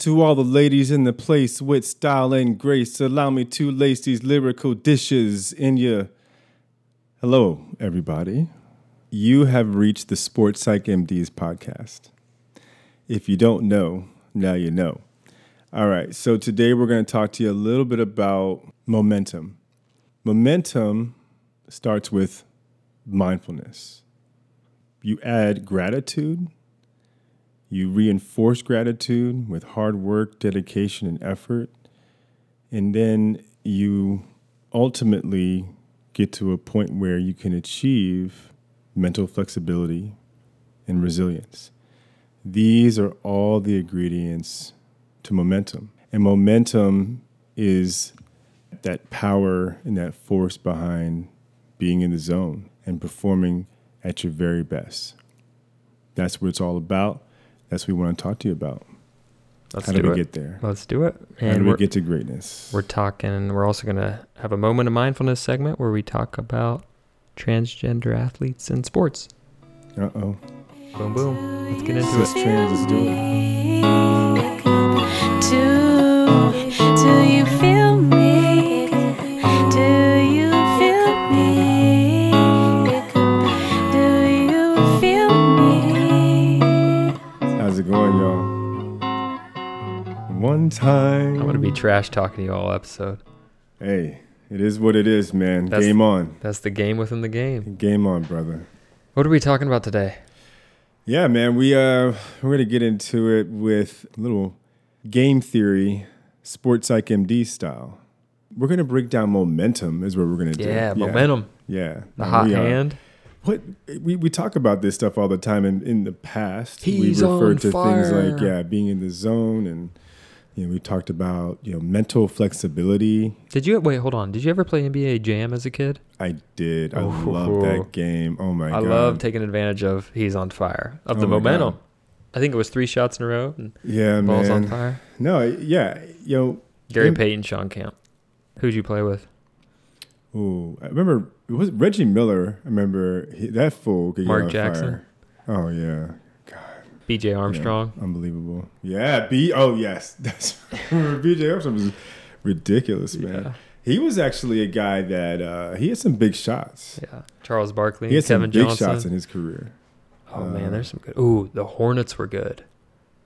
To all the ladies in the place with style and grace, allow me to lace these lyrical dishes in your. Hello, everybody. You have reached the Sports Psych MDs podcast. If you don't know, now you know. All right, so today we're going to talk to you a little bit about momentum. Momentum starts with mindfulness. You add gratitude, you reinforce gratitude with hard work, dedication, and effort, and then you ultimately get to a point where you can achieve mental flexibility and resilience. These are all the ingredients to momentum. And momentum is that power and that force behind being in the zone and performing at your very best. That's what it's all about. That's what we want to talk to you about. Let's How do do we it. get there? Let's do it. How And do we get to greatness? we're talking, we're also going to have a moment of mindfulness segment where we talk about transgender athletes in sports. Uh oh. Boom, boom. Let's get into it. trans, let's do it. Time. I'm to be trash talking you all episode. Hey, it is what it is, man. That's- Game on. That's the game within the game. Game on, brother. What are we talking about today? Yeah, man. We uh we're gonna get into it with a little game theory, sports psych MD style. We're gonna break down momentum. Is what we're gonna do. Yeah, momentum. Yeah, The Uh, hot we are- hand. What we, we talk about this stuff all the time in, in the past. He's we refer to things like yeah, being in the zone and you know, we talked about, you know, mental flexibility. Did you, wait, hold on. Did you ever play NBA Jam as a kid? I did. I Oh. love that game. Oh my I god. love taking advantage of he's on fire, of Oh the my momentum. I think it was three shots in a row and Yeah, balls man. on fire. No, yeah, you know, Gary Him- Payton, Shawn Kemp. Who'd you play with? Ooh, I remember it was Reggie Miller. I remember he, that fool could Mark on Jackson? fire. Oh yeah, BJ Armstrong. Yeah, unbelievable. Yeah, B. Oh yes, that's BJ Armstrong was ridiculous, man. Yeah. He was actually a guy that uh, he had some big shots. Yeah. Charles Barkley, He had some Kevin big Johnson. shots in his career. oh uh, man, there's some good. Ooh, the Hornets were good.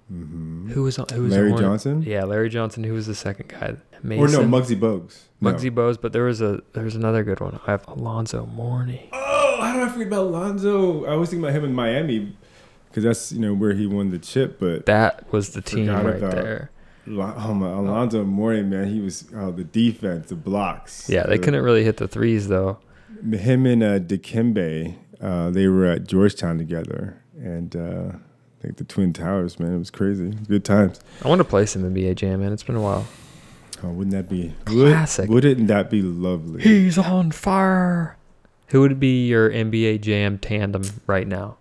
hmm Who was on? Who was Larry? Johnson? Yeah, Larry Johnson. Who was the second guy? Or no, Muggsy Bogues. No. Bogues, but there was a there's another good one. I have Alonzo Mourning. Oh, how did I forget about Alonzo? I was thinking about him in Miami because that's you know where he won the chip. But That was the team right there. Oh my, Alonzo Mourning, man, he was oh, the defense, the blocks. Yeah, they the- couldn't really hit the threes though. him and uh, Dikembe, uh, they were at Georgetown together, and uh, I think the Twin Towers, man, it was crazy. It was good times. I want to play some NBA Jam, man. It's been a while. Oh, wouldn't that be Classic. Wouldn't that be lovely? He's on fire. Who would be your NBA Jam tandem right now?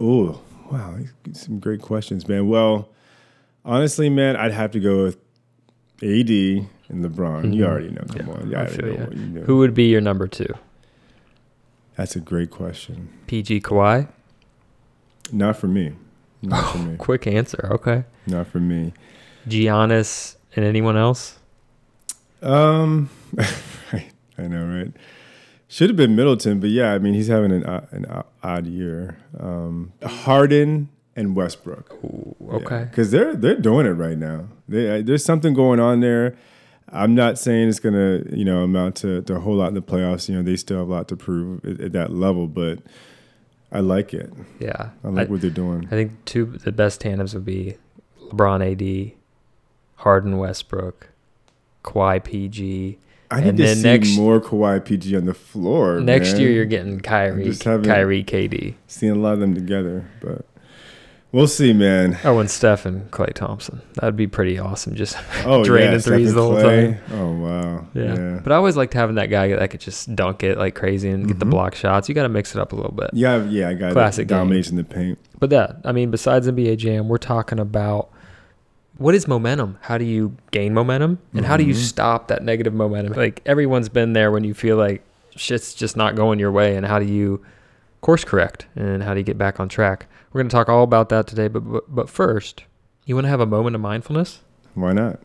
Oh, wow, some great questions, man. Well, honestly, man, I'd have to go with AD and LeBron. You Mhm. already know. Come Yeah, on, you already feel know what you know. Who would be your number two? That's a great question. PG Kawhi? Not for me. Not for me. Quick answer. Okay. Not for me. Giannis and anyone else? Um, I know, right? Should have been Middleton, but yeah, I mean, he's having an o- an odd year. Um, Harden and Westbrook. Ooh, okay. because they're they're doing it right now. They, there's something going on there. I'm not saying it's gonna you know amount to, to a whole lot in the playoffs. You know, they still have a lot to prove at, at that level, but I like it. Yeah. I like I, what they're doing. I think two the best tandems would be LeBron AD, Harden Westbrook, Kawhi PG. I need and to see next- more Kawhi PG on the floor. Next man. year you're getting Kyrie, just Kyrie KD. seeing a lot of them together, but we'll see, man. Oh, and Steph and Klay Thompson. That'd be pretty awesome. Just Oh, Draining yeah, threes the whole Klay. time. Oh wow, yeah. yeah. But I always liked having that guy that could just dunk it like crazy and get the Mhm. block shots. You got to mix it up a little bit. Yeah, yeah, I got Classic domination in the paint. But that, I mean, besides NBA Jam, we're talking about what is momentum? How do you gain momentum? And how do you Mhm. stop that negative momentum? Like everyone's been there when you feel like shit's just not going your way. And how do you course correct? And how do you get back on track? We're going to talk all about that today. But, but, but first, you want to have a moment of mindfulness? Why not?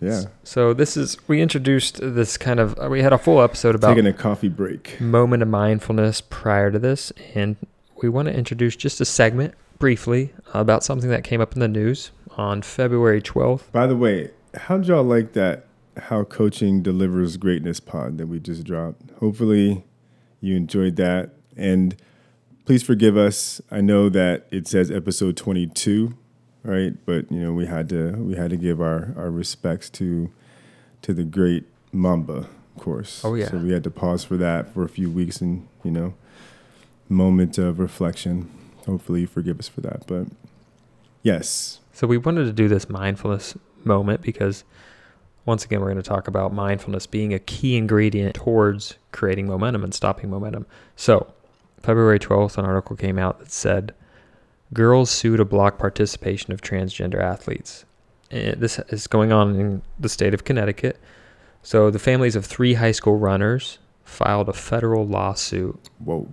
Yeah. So this is we introduced this kind of we had a full episode about Taking a coffee break. moment of mindfulness prior to this, and we want to introduce just a segment briefly about something that came up in the news on February 12th. By the way, how'd y'all like that How Coaching Delivers Greatness pod that we just dropped? Hopefully you enjoyed that. And please forgive us. I know that it says episode 22, right? But you know, we had to we had to give our our respects to to the great Mamba, of course. Oh, yeah. So we had to pause for that for a few weeks and, you know, moment of reflection. Hopefully you forgive us for that. But yes, So we wanted to do this mindfulness moment because once again we're going to talk about mindfulness being a key ingredient towards creating momentum and stopping momentum. So, February 12th an article came out that said girls sue to block participation of transgender athletes. And this is going on in the state of Connecticut. So, the families of three high school runners filed a federal lawsuit whoa.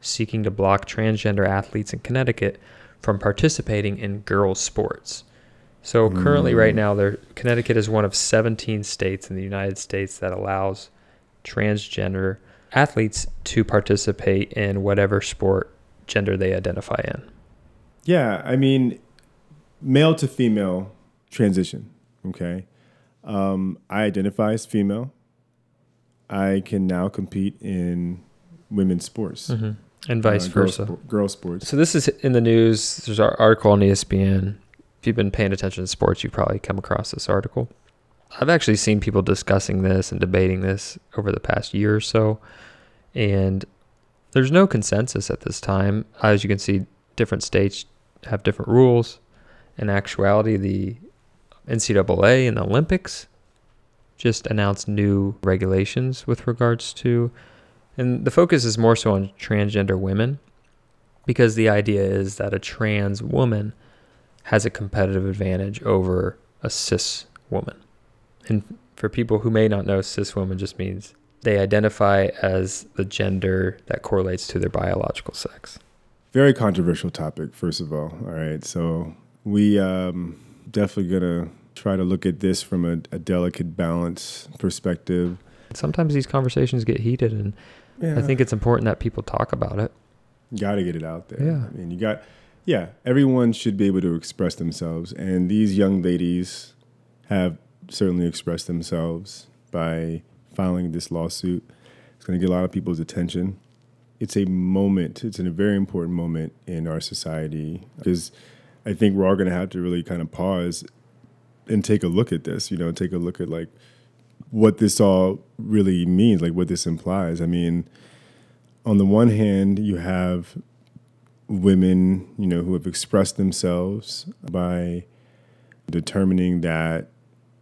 seeking to block transgender athletes in Connecticut from participating in girls' sports. So currently, right Mm. now, there Connecticut is one of 17 states in the United States that allows transgender athletes to participate in whatever sport gender they identify in. Yeah, I mean, male to female transition. Okay, um, I identify as female. I can now compete in women's sports, And vice uh, versa. girl sports. So this is in the news. There's an article on ESPN. If you've been paying attention to sports, you've probably come across this article. I've actually seen people discussing this and debating this over the past year or so, and there's no consensus at this time. As you can see, different states have different rules. In actuality, the NCAA and the Olympics just announced new regulations with regards to, and the focus is more so on transgender women because the idea is that a trans woman has a competitive advantage over a cis woman. And for people who may not know, cis woman just means they identify as the gender that correlates to their biological sex. Very controversial topic, first of all. All right, so we um, definitely gonna try to look at this from a, a delicate balance perspective. Sometimes these conversations get heated, and Yeah. I think it's important that people talk about it. got to get it out there. Yeah. I mean, you got, yeah, everyone should be able to express themselves. And these young ladies have certainly expressed themselves by filing this lawsuit. It's going to get a lot of people's attention. It's a moment, it's a very important moment in our society because I think we're all going to have to really kind of pause and take a look at this, you know, take a look at like what this all really means, like what this implies. I mean, on the one hand, you have women, you know, who have expressed themselves by determining that,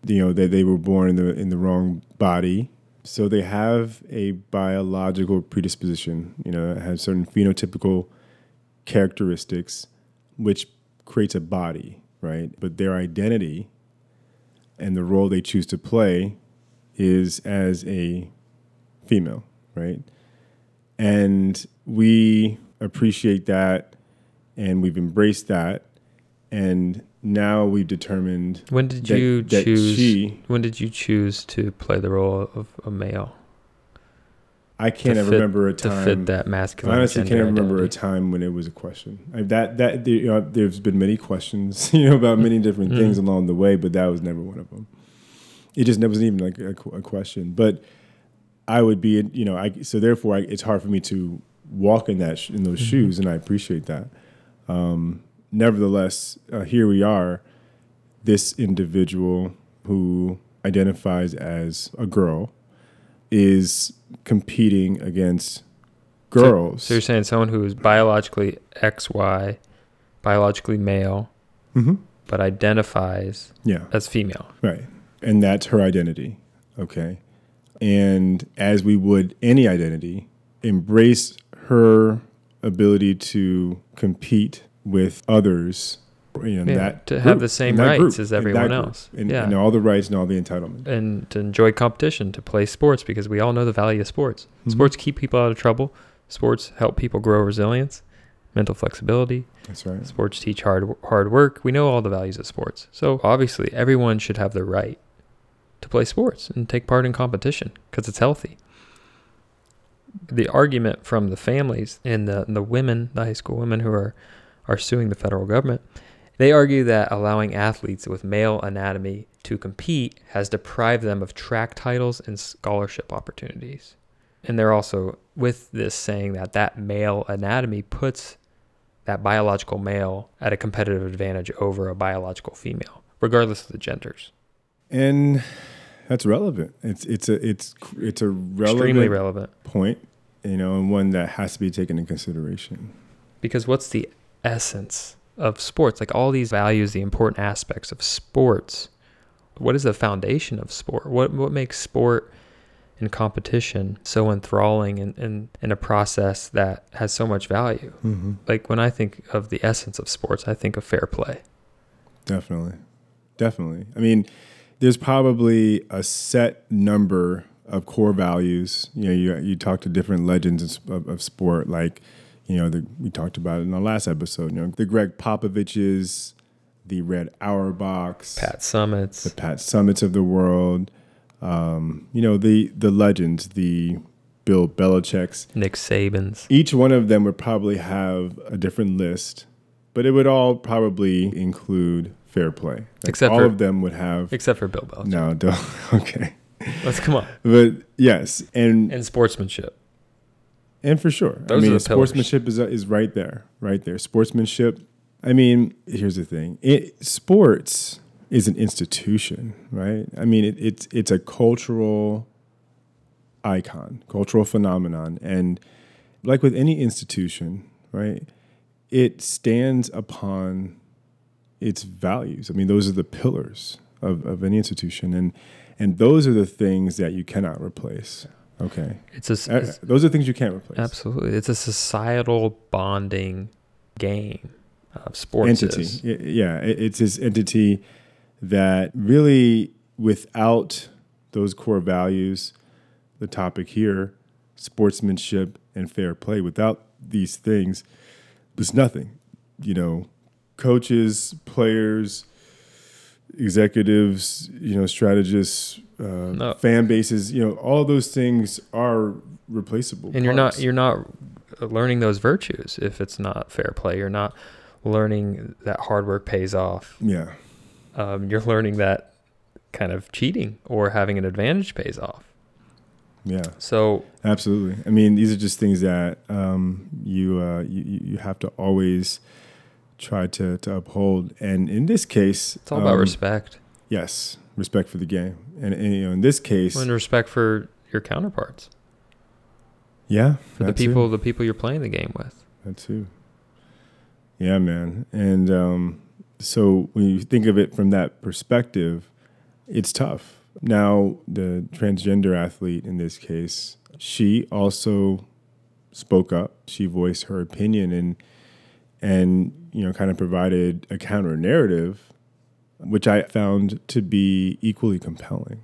you know, that they were born in the in the wrong body. So they have a biological predisposition, you know, have certain phenotypical characteristics, which creates a body, right? But their identity and the role they choose to play is as a female, right? And we appreciate that and we've embraced that. And now we've determined When did that- you that choose? she- when did you choose to play the role of a male I can't fit- remember a time to fit that I honestly can't remember identity? a time when it was a question. I, that that you know, there's been many questions, you know, about many different Mm. things along the way, but that was never one of them. It just wasn't even like a, a question. But I would be, you know, I so therefore I, it's hard for me to walk in that sh- in those Mhm. shoes, and I appreciate that. Um, nevertheless, uh, here we are. This individual who identifies as a girl is competing against girls. So you're saying someone who is biologically XY, biologically male, hmm but identifies Yeah, as female. right. And that's her identity. Okay. And as we would any identity, embrace her ability to compete with others. You know, Yeah, that to have group, the same rights group, as everyone else. and, Yeah. and all the rights and all the entitlement. And to enjoy competition, to play sports, because we all know the value of sports. Mhm. Sports keep people out of trouble. Sports help people grow resilience, mental flexibility, That's right. Sports teach hard hard work. We know all the values of sports. So obviously, everyone should have the right to play sports and take part in competition because it's healthy. The argument from the families and the the women, the high school women who are are suing the federal government, they argue that allowing athletes with male anatomy to compete has deprived them of track titles and scholarship opportunities. And they're also with this saying that that male anatomy puts that biological male at a competitive advantage over a biological female, regardless of the genders. And that's relevant. It's it's a it's it's a relevant Extremely relevant. point, you know, and one that has to be taken in consideration. Because what's the essence of sports? Like all these values, the important aspects of sports. What is the foundation of sport? What what makes sport and competition so enthralling and in, in, in a process that has so much value? Mm-hmm. Like when I think of the essence of sports, I think of fair play. Definitely, definitely. I mean, there's probably a set number of core values. You know, you you talk to different legends of, of sport, like you know, the, we talked about it in our last episode. You know, the Gregg Popoviches, the Red Auerbachs, Pat Summitts. the Pat Summitts of the world. Um, you know, the the legends, the Bill Belichick's. Nick Saban's. Each one of them would probably have a different list, but it would all probably include fair play. Like Except all for- of them would have. Except for Bill Belichick. No, don't. Okay, Let's come on. but yes, and And sportsmanship. and for sure, Those I mean, pillars. sportsmanship is is right there, right there. Sportsmanship. I mean, here's the thing: it, sports is an institution, right? I mean, it, it's it's a cultural icon, cultural phenomenon, and like with any institution, right? It stands upon its values. I mean, those are the pillars of, of any institution, and and those are the things that you cannot replace. Okay, It's a Uh, it's- those are things you can't replace. absolutely. It's a societal bonding game of sports. entity. is. Yeah, it's this entity that really, without those core values, the topic here, sportsmanship and fair play, without these things, there's nothing. You know, coaches, players, executives, you know, strategists, uh, No. fan bases, you know, all those things are replaceable. And you're not you're not learning those virtues if it's not fair play. You're not learning that hard work pays off. yeah. Um, you're learning that kind of cheating or having an advantage pays off. Yeah. So Absolutely. I mean, these are just things that um, you, uh, you you you have to always try to, to uphold. And in this case, it's all about um, respect Yes, respect for the game. And, and you know, in this case, and respect for your counterparts, yeah, for the that too. people the people you're playing the game with. That too. Yeah, man. And um, so when you think of it from that perspective, it's tough. Now, the transgender athlete in this case, she also spoke up. She voiced her opinion and and you know kind of provided a counter narrative, which I found to be equally compelling.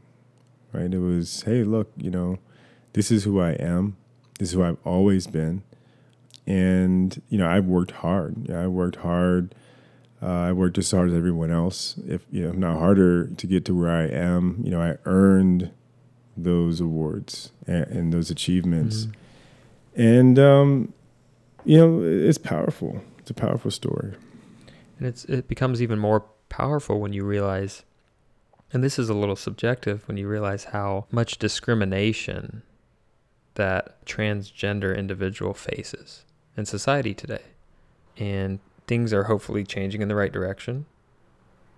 Right? It was, hey, look, you know, this is who I am. This is who I've always been and you know I've worked hard. Yeah, I worked hard. Uh, I worked as hard as everyone else, if you know, if not harder, to get to where I am. You know, I earned those awards and, and those achievements, and um, you know, it's powerful. It's a powerful story. And it's it becomes even more powerful when you realize and this is a little subjective when you realize how much discrimination that transgender individual faces in society today. And things are hopefully changing in the right direction.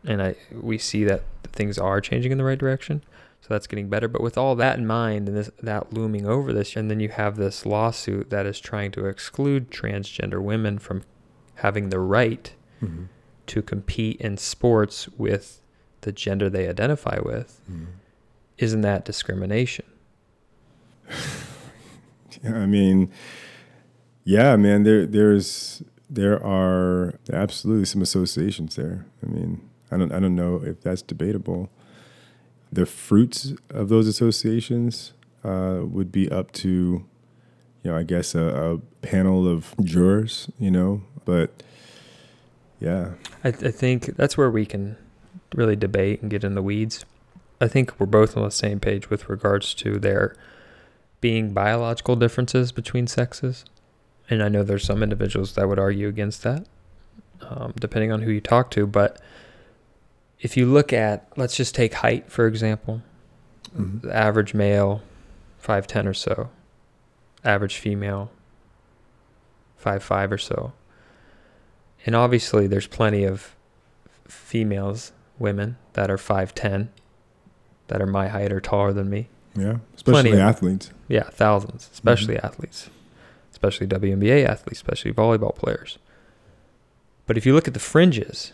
And I we see that things are changing in the right direction. So that's getting better. But with all that in mind and this that looming over this, and then you have this lawsuit that is trying to exclude transgender women from having the right to compete in sports with the gender they identify with, isn't that discrimination? I mean, yeah, man. There, there's, there are absolutely some associations there. I mean, I don't, I don't know if that's debatable. The fruits of those associations uh, would be up to, you know, I guess a, a panel of jurors. You know, but Yeah. I, th- I think that's where we can really debate and get in the weeds. I think we're both on the same page with regards to there being biological differences between sexes. And I know there's some individuals that would argue against that, um, depending on who you talk to. But if you look at, let's just take height, for example, Mhm. the average male, 5'10 or so, average female, five five or so. And obviously, there's plenty of females, women that are 5'10 that are my height or taller than me. Yeah. Plenty Especially of- athletes. Yeah, thousands, especially Mhm. athletes, especially WNBA athletes, especially volleyball players. But if you look at the fringes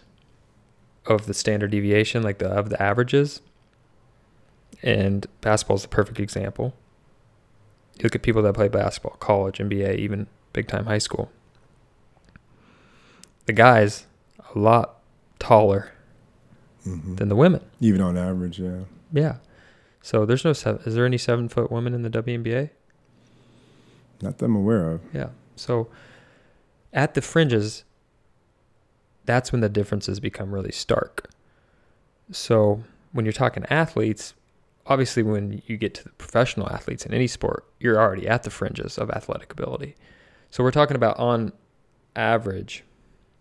of the standard deviation, like the of the averages, and basketball is the perfect example. You look at people that play basketball, college, NBA, even big time high school. The guys a lot taller Mhm. than the women. Even on average, yeah. Yeah. So there's no seven. Is there any seven foot women in the WNBA? Not that I'm aware of. Yeah. So at the fringes, that's when the differences become really stark. So when you're talking athletes, obviously when you get to the professional athletes in any sport, you're already at the fringes of athletic ability. So we're talking about on average,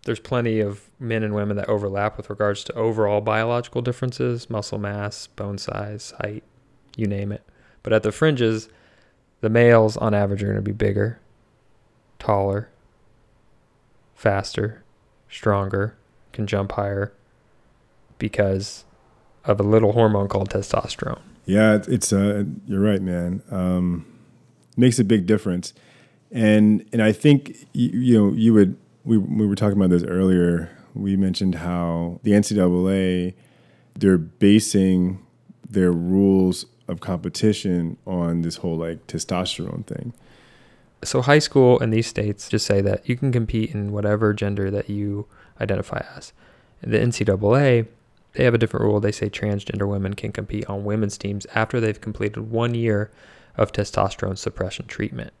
there's plenty of men and women that overlap with regards to overall biological differences, muscle mass, bone size, height, you name it. But at the fringes, the males on average are going to be bigger, taller, faster, stronger, can jump higher because of a little hormone called testosterone. Yeah, it's, uh, you're right, man. Um, makes a big difference, and and I think you, you know you would we we were talking about this earlier. We mentioned how the NCAA they're basing their rules of competition on this whole like testosterone thing. So high school in these states just say that you can compete in whatever gender that you identify as. The NCAA, they have a different rule. They say transgender women can compete on women's teams after they've completed one year of testosterone suppression treatment.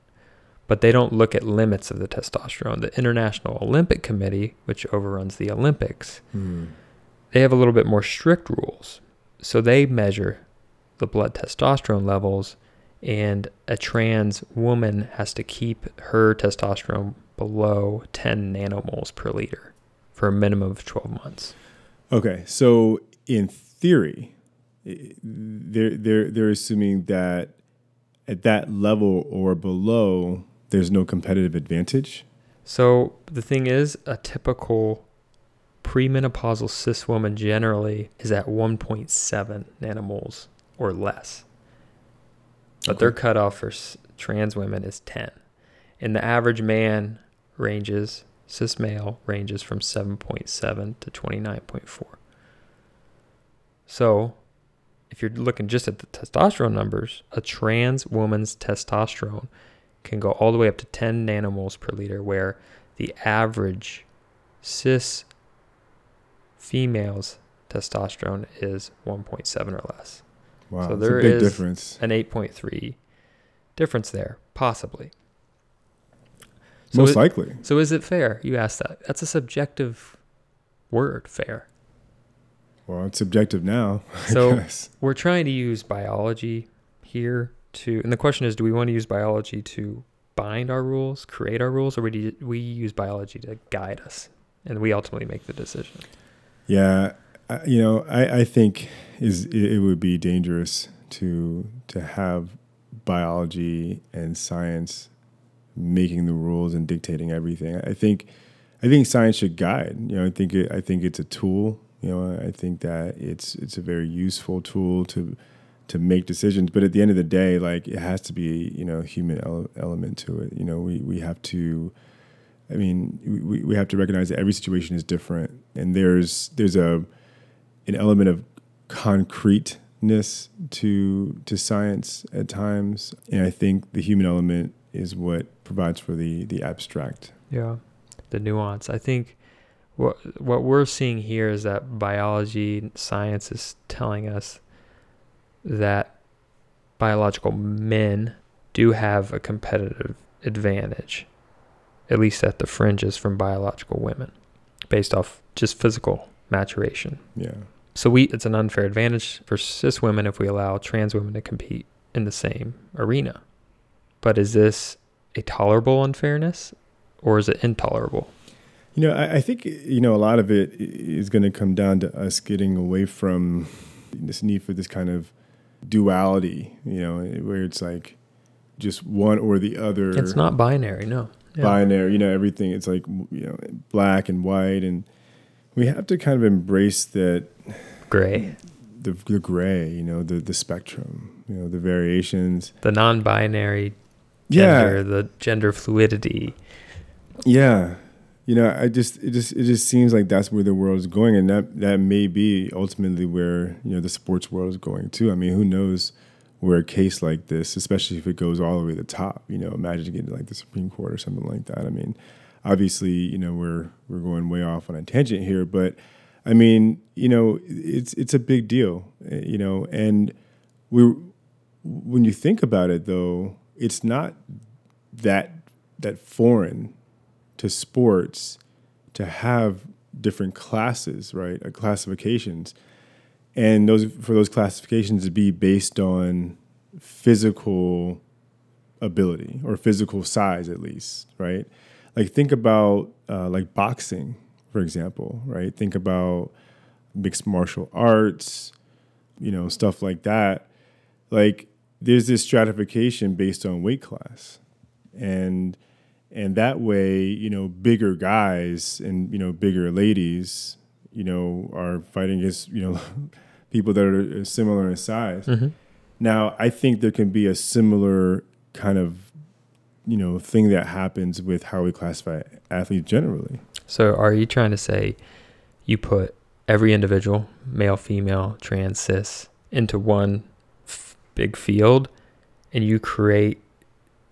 But they don't look at limits of the testosterone. The International Olympic Committee, which overruns the Olympics, hmm. they have a little bit more strict rules. So they measure the blood testosterone levels, and a trans woman has to keep her testosterone below 10 nanomoles per liter for a minimum of 12 months. Okay, so in theory, they're they're they're assuming that at that level or below, there's no competitive advantage. So the thing is, a typical premenopausal cis woman generally is at 1.7 nanomoles or less. But their cutoff for trans women is 10. And the average man ranges, cis male ranges from 7.7 to 29.4. So if you're looking just at the testosterone numbers, a trans woman's testosterone can go all the way up to 10 nanomoles per liter, where the average cis female's testosterone is 1.7 or less. Wow, So there a big is- difference. An 8.3 difference there, possibly. So Most it- likely. So is it fair? You asked that. That's a subjective word, fair. Well, it's subjective now. I So- guess. We're trying to use biology here to, and the question is, do we want to use biology to bind our rules, create our rules, or we do we use biology to guide us, and we ultimately make the decision? Yeah, I, you know, I, I think is it, it would be dangerous to to have biology and science making the rules and dictating everything. I think I think science should guide. You know, I think it, I think it's a tool. You know, I think that it's it's a very useful tool to to make decisions. But at the end of the day, like it has to be you know human ele- element to it. You know, we we have to. I mean, we, we have to recognize that every situation is different, and there's there's a an element of concreteness to to science at times, and I think the human element is what provides for the the abstract. Yeah, the nuance. I think what what we're seeing here is that biology science is telling us that biological men do have a competitive advantage, at least at the fringes from biological women, based off just physical maturation. Yeah. So we it's an unfair advantage for cis women if we allow trans women to compete in the same arena. But is this a tolerable unfairness or is it intolerable? You know, I, I think you know a lot of it is going to come down to us getting away from this need for this kind of duality. You know, where it's like just one or the other. It's not binary, no. Yeah. binary. You know, everything. It's like you know, black and white, and we have to kind of embrace that Gray. the the gray. You know, the the spectrum. You know, the variations. The non binary Yeah, gender, the gender fluidity. Yeah. You know, I just it just it just seems like that's where the world is going and that that may be ultimately where, you know, the sports world is going too. I mean, who knows where a case like this, especially if it goes all the way to the top, you know, imagine getting like the Supreme Court or something like that. I mean, obviously, you know, we're we're going way off on a tangent here, but I mean, you know, it's it's a big deal, eh, you know, and we when you think about it though, it's not that that foreign to sports to have different classes, right? Uh, classifications, and those for those classifications to be based on physical ability or physical size, at least, right? Like think about uh, like boxing, for example, right? Think about mixed martial arts, you know, stuff like that. Like there's this stratification based on weight class, and and that way you know bigger guys and you know bigger ladies you know are fighting against you know people that are similar in size. Mm-hmm. now i think there can be a similar kind of you know thing that happens with how we classify athletes generally. So are you trying to say you put every individual, male, female, trans, cis, into one big field and you create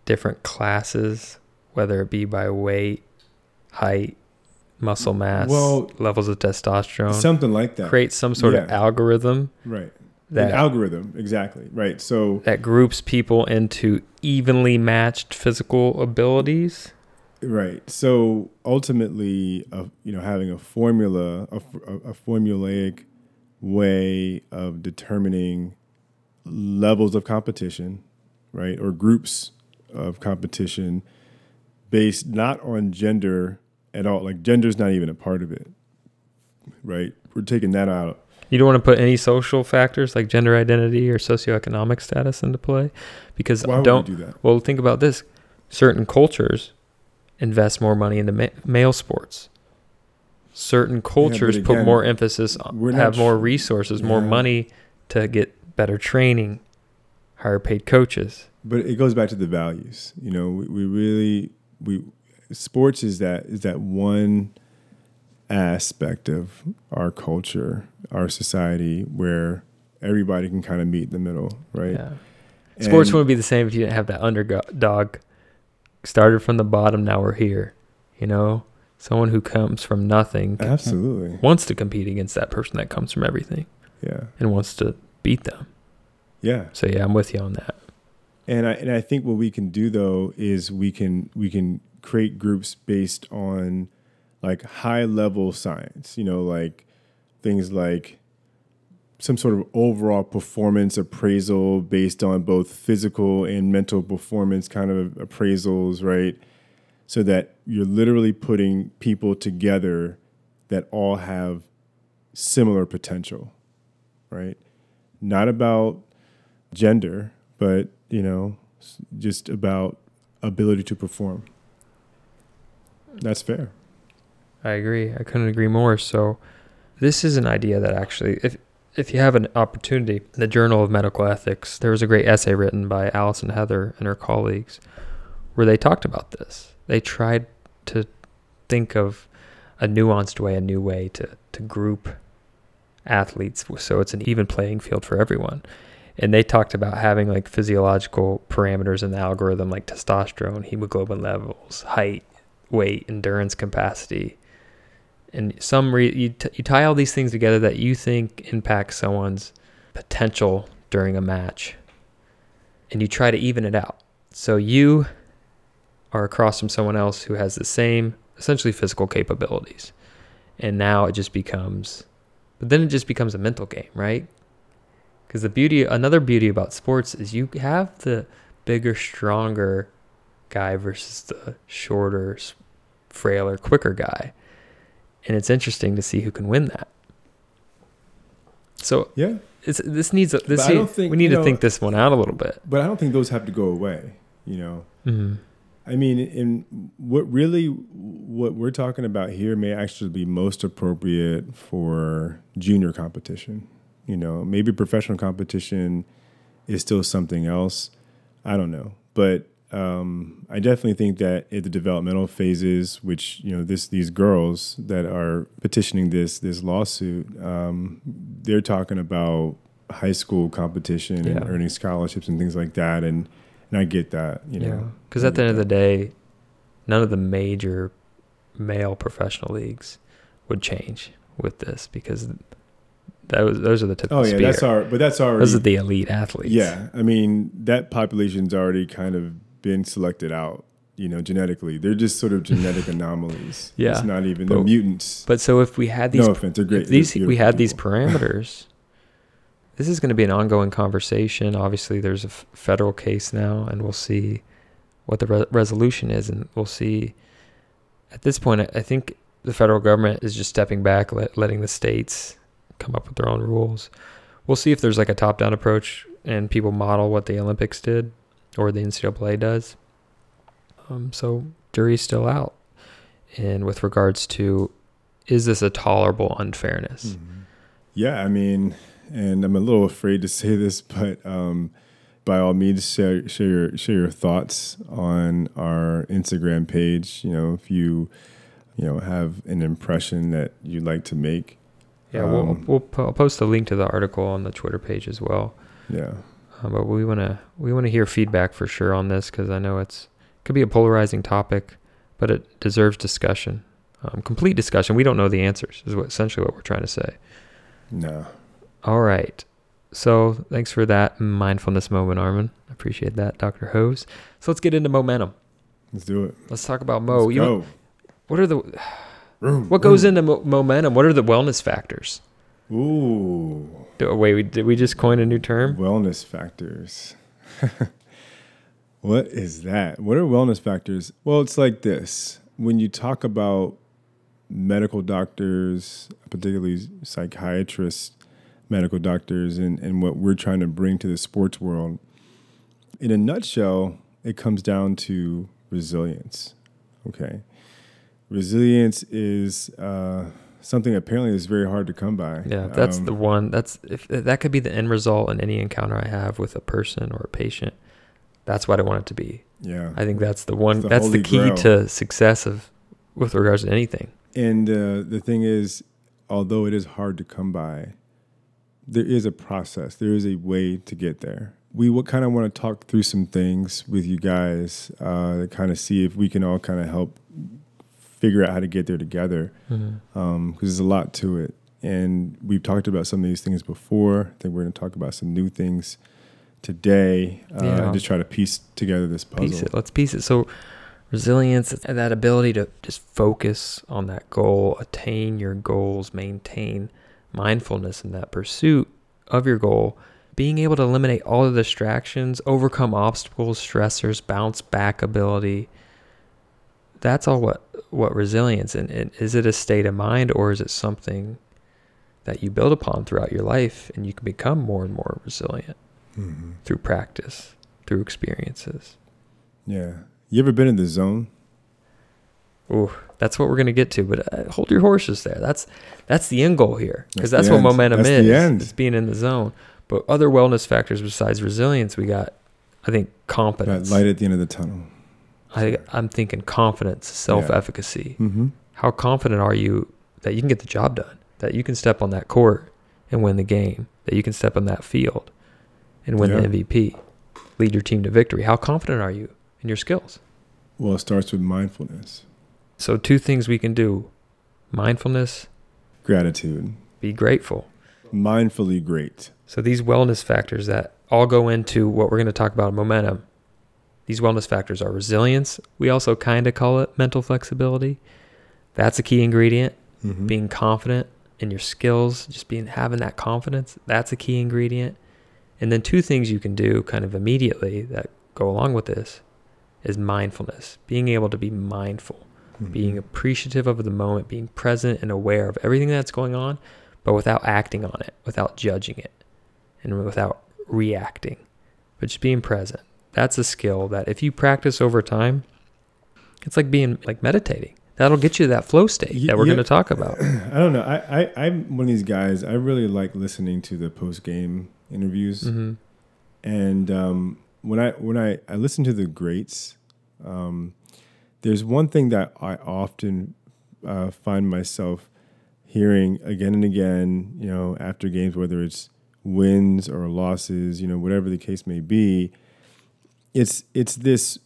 different classes, whether it be by weight, height, muscle mass, Well, levels of testosterone, something like that. Create some sort of algorithm right. That an algorithm exactly. Right. So that groups people into evenly matched physical abilities. Right. So ultimately, uh, you know, having a formula, a formulaic way of determining levels of competition, right, or groups of competition based not on gender at all. Like gender's not even a part of it, right? We're taking that out. You don't want to put any social factors like gender identity or socioeconomic status into play because Why would don't we do that? Well, think about this. Certain cultures invest more money into ma- male sports. Certain cultures put again, more emphasis, on, have more resources, more money to get better training, higher paid coaches. but it goes back to the values you know we, we really we sports is that is that one aspect of our culture our society where everybody can kind of meet in the middle right Yeah. Sports And- wouldn't be the same if you didn't have that underdog. Started from the bottom, now we're here. You know, someone who comes from nothing absolutely wants to compete against that person that comes from everything yeah and wants to beat them. yeah So yeah, I'm with you on that. and i and i think what we can do though is we can we can create groups based on like high level science you know like things like some sort of overall performance appraisal based on both physical and mental performance kind of appraisals, right? So that you're literally putting people together that all have similar potential, right? Not about gender, but, you know, just about ability to perform. That's fair. I agree. I couldn't agree more. So this is an idea that actually if if you have an opportunity, the Journal of Medical Ethics, there was a great essay written by Alison Heather and her colleagues where they talked about this. They tried to think of a nuanced way, a new way to, to group athletes so it's an even playing field for everyone. And they talked about having like physiological parameters in the algorithm like testosterone, hemoglobin levels, height, weight, endurance capacity. And some re- you, t- you tie all these things together that you think impact someone's potential during a match. And you try to even it out. So you are across from someone else who has the same essentially physical capabilities. and now it just becomes but then it just becomes a mental game right? Because the beauty another beauty about sports is you have the bigger stronger guy versus the shorter frailer quicker guy. And it's interesting to see who can win that. So Yeah, it's this needs a, this need- think, we need you to know- think this one out a little bit. but I don't think those have to go away. You know, mm-hmm. I mean, in what really what we're talking about here may actually be most appropriate for junior competition. You know, maybe professional competition is still something else. I don't know, but um, I definitely think that at the developmental phases, which you know, this these girls that are petitioning this this lawsuit, um, they're talking about high school competition and earning scholarships and things like that, and and I get that. You Yeah, know, because at the end of the day, none of the major male professional leagues would change with this because those those are the tip Oh yeah, spear. that's our, but that's already. those are the elite athletes. yeah, I mean that population's already kind of been selected out. You know, genetically, they're just sort of genetic anomalies. Yeah, it's not even they're mutants. But so if we had these no offense, they're great. if these They're we had these parameters, this is going to be an ongoing conversation. Obviously, there's a f- federal case now, and we'll see what the re- resolution is, and we'll see. At this point, I- think the federal government is just stepping back, let, letting the states come up with their own rules. We'll see if there's like a top-down approach and people model what the Olympics did or the NCAA does. Um, so jury's still out, and with regards to is this a tolerable unfairness? Mhm. Yeah, I mean, and I'm a little afraid to say this, but um, by all means, share, share your share your thoughts on our Instagram page. You know, if you you know have an impression that you'd like to make, Yeah, we'll Um, we'll po- I'll post a link to the article on the Twitter page as well. yeah, Um, but we wanna we wanna hear feedback for sure on this because I know it's could be a polarizing topic, but it deserves discussion, um, complete discussion. We don't know the answers, is what essentially what we're trying to say. no, All right. So thanks for that mindfulness moment, Armin. I appreciate that, Dr. Hose. So let's get into momentum. let's do it. Let's talk about Mo. Let's You, go. what are the Vroom, what goes into mo- momentum? What are the wellness factors? Ooh, Do, wait, we, did we just coin a new term? wellness factors. what is that? What are wellness factors? Well, it's like this. When you talk about medical doctors, particularly psychiatrists, medical doctors, and, and what we're trying to bring to the sports world, in a nutshell, it comes down to resilience. Okay. Resilience is uh, something apparently is very hard to come by. Yeah, that's Um, the one. That's if that could be the end result in any encounter I have with a person or a patient. That's what I want it to be. yeah. I think that's the one. the that's the key grail. to success of with regards to anything. And uh, the thing is, although it is hard to come by, there is a process. There is a way to get there. We would kind of want to talk through some things with you guys, uh, to kind of see if we can all kind of help figure out how to get there together, because there's a lot to it. And we've talked about some of these things before. I think we're going to talk about some new things today. Uh, Yeah. and just try to piece together this puzzle. Piece it. Let's piece it. So resilience and that ability to just focus on that goal, attain your goals, maintain mindfulness in that pursuit of your goal, being able to eliminate all the distractions, overcome obstacles, stressors, bounce back ability. That's all what what resilience and, and is it a state of mind or is it something that you build upon throughout your life and you can become more and more resilient Mhm. through practice, through experiences. Yeah. You ever been in the zone? Ooh, that's what we're gonna get to. But uh, hold your horses there. That's that's the end goal here because That's that's, what momentum That's is. It's being in the zone. But other wellness factors besides resilience, we got, I think, That confidence. light at the end of the tunnel. I, I'm thinking confidence, self-efficacy. Mm-hmm. How confident are you that you can get the job done? That you can step on that court and win the game? That you can step on that field and win Yeah. the MVP? Lead your team to victory. How confident are you in your skills? Well, it starts with mindfulness, So two things we can do: mindfulness, gratitude, be grateful. mindfully great. So these wellness factors that all go into what we're going to talk about momentum. These wellness factors are resilience. We also kind of call it mental flexibility. That's a key ingredient. Mhm. being confident in your skills, just being having that confidence, that's a key ingredient. And then two things you can do kind of immediately that go along with this is mindfulness, being able to be mindful, Mhm. being appreciative of the moment, being present and aware of everything that's going on, but without acting on it, without judging it, and without reacting, but just being present. That's a skill that if you practice over time, it's like being like meditating. That'll get you to that flow state that we're yeah. going to talk about. I don't know. I, I I'm one of these guys. I really like listening to the post game interviews, hmm and um, when I when I I listen to the greats, um, there's one thing that I often uh, find myself hearing again and again. You know, after games, whether it's wins or losses, you know, whatever the case may be, it's it's this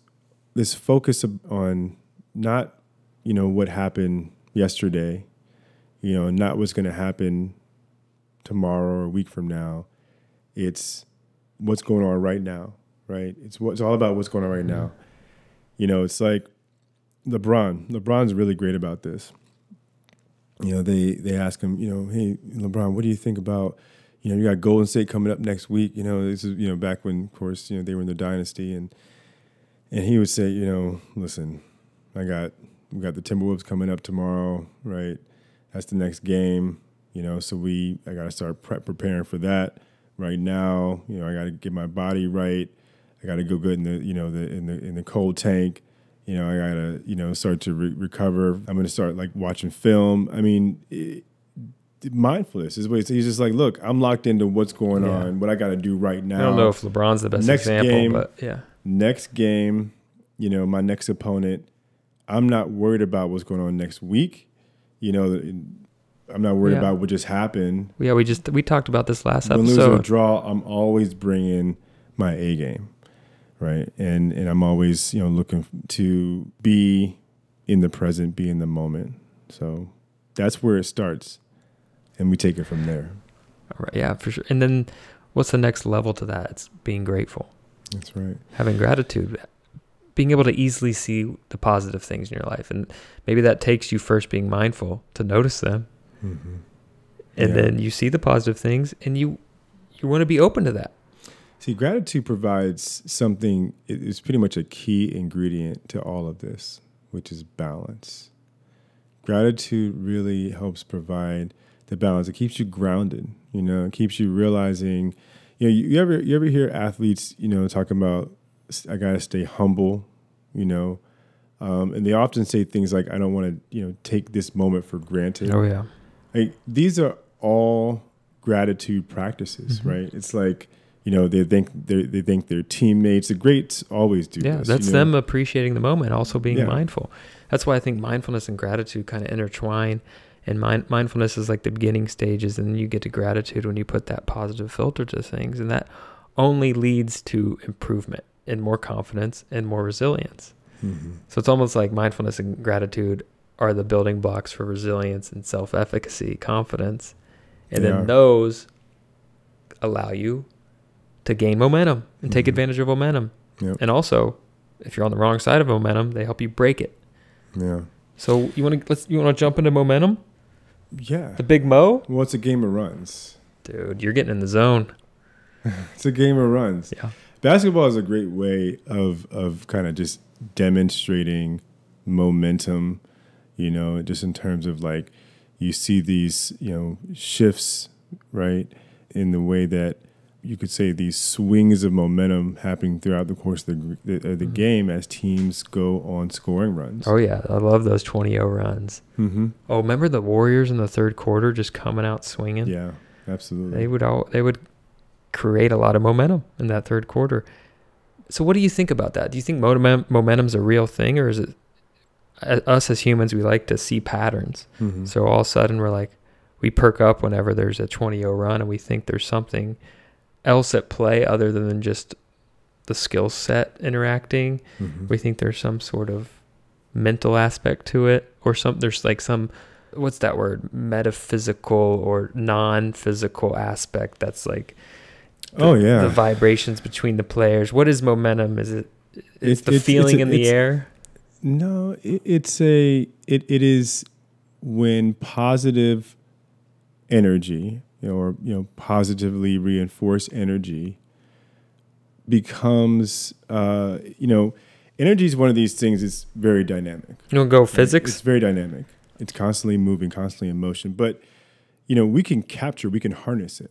this focus on not you know what happened yesterday, you know, not what's going to happen tomorrow or a week from now. It's what's going on right now, right? It's what it's all about what's going on right now. You know, it's like LeBron. LeBron's really great about this. You know, they they ask him, you know, hey LeBron, what do you think about, you know, you got Golden State coming up next week. You know, this is you know back when, of course, you know they were in the dynasty, and and he would say, you know, listen, I got we got the Timberwolves coming up tomorrow, right? That's the next game, you know. So we I got to start prep preparing for that right now. You know, I got to get my body right. I got to go good in the you know the in the in the cold tank. You know, I got to you know start to re- recover. I'm to start like watching film. I mean. It, mindfulness is what he's, he's just like look i'm locked into what's going Yeah. on what i got to do right now I don't know if LeBron's the best Next example, game- but yeah. next game, you know, my next opponent, I'm not worried about what's going on next week. You know, I'm not worried Yeah. about what just happened. Yeah, we just we talked about this last Win, lose, or episode. draw, I'm always bringing my A game, right? And and I'm always you know looking to be in the present, be in the moment. So that's where it starts, and we take it from there. All right, yeah, for sure. And then what's the next level to that? It's being grateful, That's right. having gratitude, being able to easily see the positive things in your life. And maybe that takes you first being mindful to notice them. Mm-hmm. And Yeah. then you see the positive things and you you want to be open to that. See, gratitude provides something, it is pretty much a key ingredient to all of this, which is balance. Gratitude really helps provide the balance. It keeps you grounded, you know, it keeps you realizing, you know, you, you ever you ever hear athletes, you know, talking about I gotta stay humble, you know, um, and they often say things like, I don't want to, you know, take this moment for granted Oh yeah. like these are all gratitude practices, Mhm. right? It's like you know they think they they think their teammates. The greats always do. Yeah, this, that's you know? them appreciating the moment, also being Yeah. mindful. That's why I think mindfulness and gratitude kind of intertwine. And mind, mindfulness is like the beginning stages, and then you get to gratitude when you put that positive filter to things, and that only leads to improvement and more confidence and more resilience. Mhm. So it's almost like mindfulness and gratitude are the building blocks for resilience and self-efficacy, confidence, and They then are. those allow you to gain momentum and take Mhm. advantage of momentum. Yep. And also, if you're on the wrong side of momentum, they help you break it. Yeah, So you want to let's you want to jump into momentum, yeah. the big mo, Well, it's a game of runs. dude. You're getting in the zone. It's a game of runs. Yeah. Basketball is a great way of of kind of just demonstrating momentum. You know, just in terms of like you see these you know shifts right in the way that you could say these swings of momentum happening throughout the course of the the, uh, the Mhm. game as teams go on scoring runs. Oh yeah, I love those 20-0 runs. hmm Oh, remember the Warriors in the third quarter just coming out swinging? Yeah, absolutely. They would all they would create a lot of momentum in that third quarter. So what do you think about that? Do you think momentum momentum's a real thing or is it us as humans we like to see patterns. Mhm. So all of a sudden we're like we perk up whenever there's a 20-0 run and we think there's something else at play other than just the skill set interacting. Mhm. We think there's some sort of mental aspect to it or some there's like some what's that word metaphysical or non-physical aspect that's like the, Oh, yeah. the vibrations between the players what is momentum is it it's It- the it's- feeling it's a- in the air No, it, it's a it, it is when positive energy, you know, or you know, positively reinforce energy becomes, uh, you know, energy is one of these things. It's very dynamic. You don't go physics? It's very dynamic. It's constantly moving, constantly in motion. But you know, we can capture, we can harness it.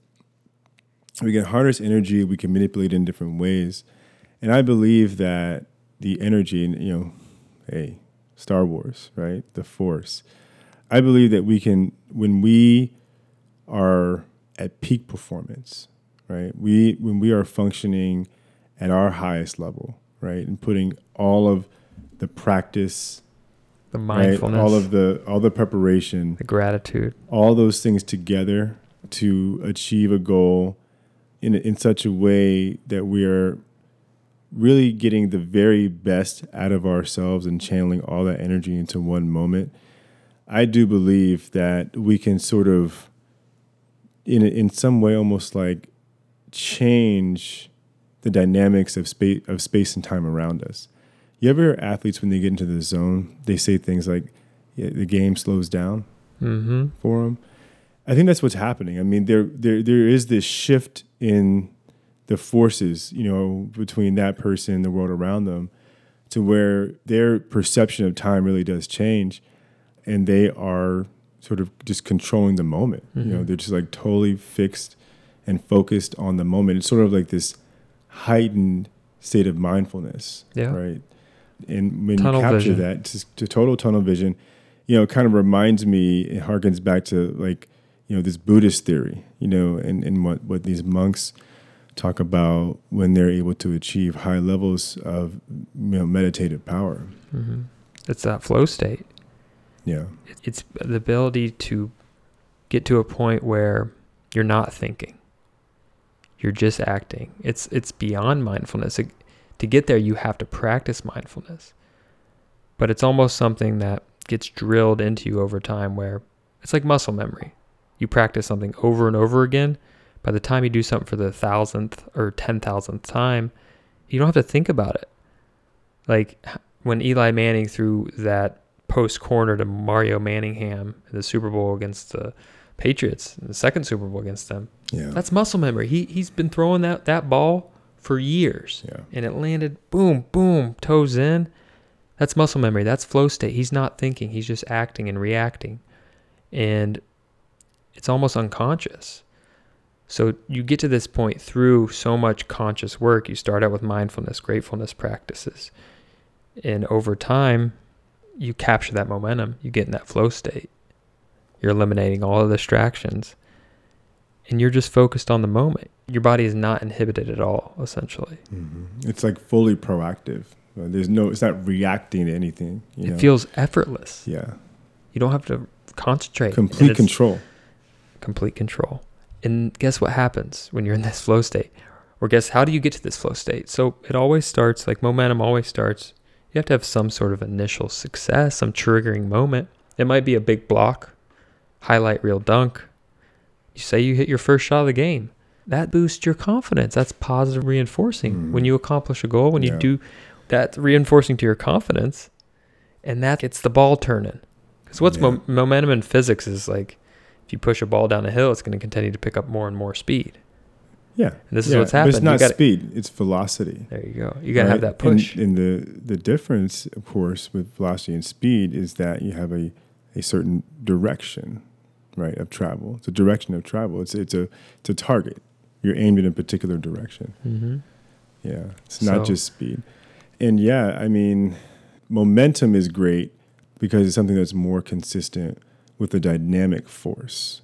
We can harness energy. We can manipulate it in different ways. And I believe that the energy, and you know, hey, Star Wars, right? The Force. I believe that we can, when we are at peak performance, right? We when we are functioning at our highest level, right, and putting all of the practice, the right, mindfulness, all of the all the preparation, the gratitude. all those things together to achieve a goal in in such a way that we are really getting the very best out of ourselves and channeling all that energy into one moment. I do believe that we can sort of in in some way almost like change the dynamics of space of space and time around us. You ever hear athletes when they get into the zone, they say things like yeah, the game slows down Mm-hmm. for them. I think that's what's happening. I mean, there there there is this shift in the forces, you know, between that person and the world around them, to where their perception of time really does change, and they are sort of just controlling the moment. You know, Mhm. they're just like totally fixed and focused on the moment. It's sort of like this heightened state of mindfulness, Yeah. right? And when Tunnel you capture vision. that, to, to total tunnel vision, you know, it kind of reminds me, it harkens back to like, you know, this Buddhist theory, you know, and, and what, what these monks talk about when they're able to achieve high levels of, you know, meditative power. Mm-hmm. It's that flow state. Yeah. It's the ability to get to a point where you're not thinking. You're just acting. It's it's beyond mindfulness. It- to get there, you have to practice mindfulness. But it's almost something that gets drilled into you over time where it's like muscle memory. You practice something over and over again. By the time you do something for the thousandth or ten thousandth time, you don't have to think about it. Like when Eli Manning threw that post corner to Mario Manningham in the Super Bowl against the Patriots, in the second Super Bowl against them. Yeah. That's muscle memory. He he's been throwing that that ball for years, yeah. and it landed boom boom toes in. That's muscle memory. That's flow state. He's not thinking. He's just acting and reacting, and it's almost unconscious. So you get to this point through so much conscious work. You start out with mindfulness, gratefulness practices, and over time, you capture that momentum. You get in that flow state. You're eliminating all the distractions, and you're just focused on the moment. Your body is not inhibited at all, essentially. hmm It's like fully proactive. There's no, it's not reacting to anything. You it know? feels effortless. yeah. You don't have to concentrate. Complete control. Complete control. And guess what happens when you're in this flow state? Or guess how do you get to this flow state? So it always starts like momentum always starts. You have to have some sort of initial success, some triggering moment. It might be a big block, highlight reel dunk. You say you hit your first shot of the game. That boosts your confidence. That's positive reinforcing. Mm. When you accomplish a goal, when you Yeah. do that's reinforcing to your confidence, and that gets the ball turning. Because what's Yeah. mo- momentum in physics is like if you push a ball down a hill, it's going to continue to pick up more and more speed. Yeah. And this is Yeah, what's but. It's not gotta- speed, it's velocity. There you go. You got to have that push. And, and the the difference, of course, with velocity and speed is that you have a, a certain direction, right, of travel. It's a direction of travel. It's it's a it's a target. You're aimed in a particular direction. mm-hmm. Yeah. It's not So- just speed. And yeah, I mean, momentum is great because it's something that's more consistent with a dynamic force,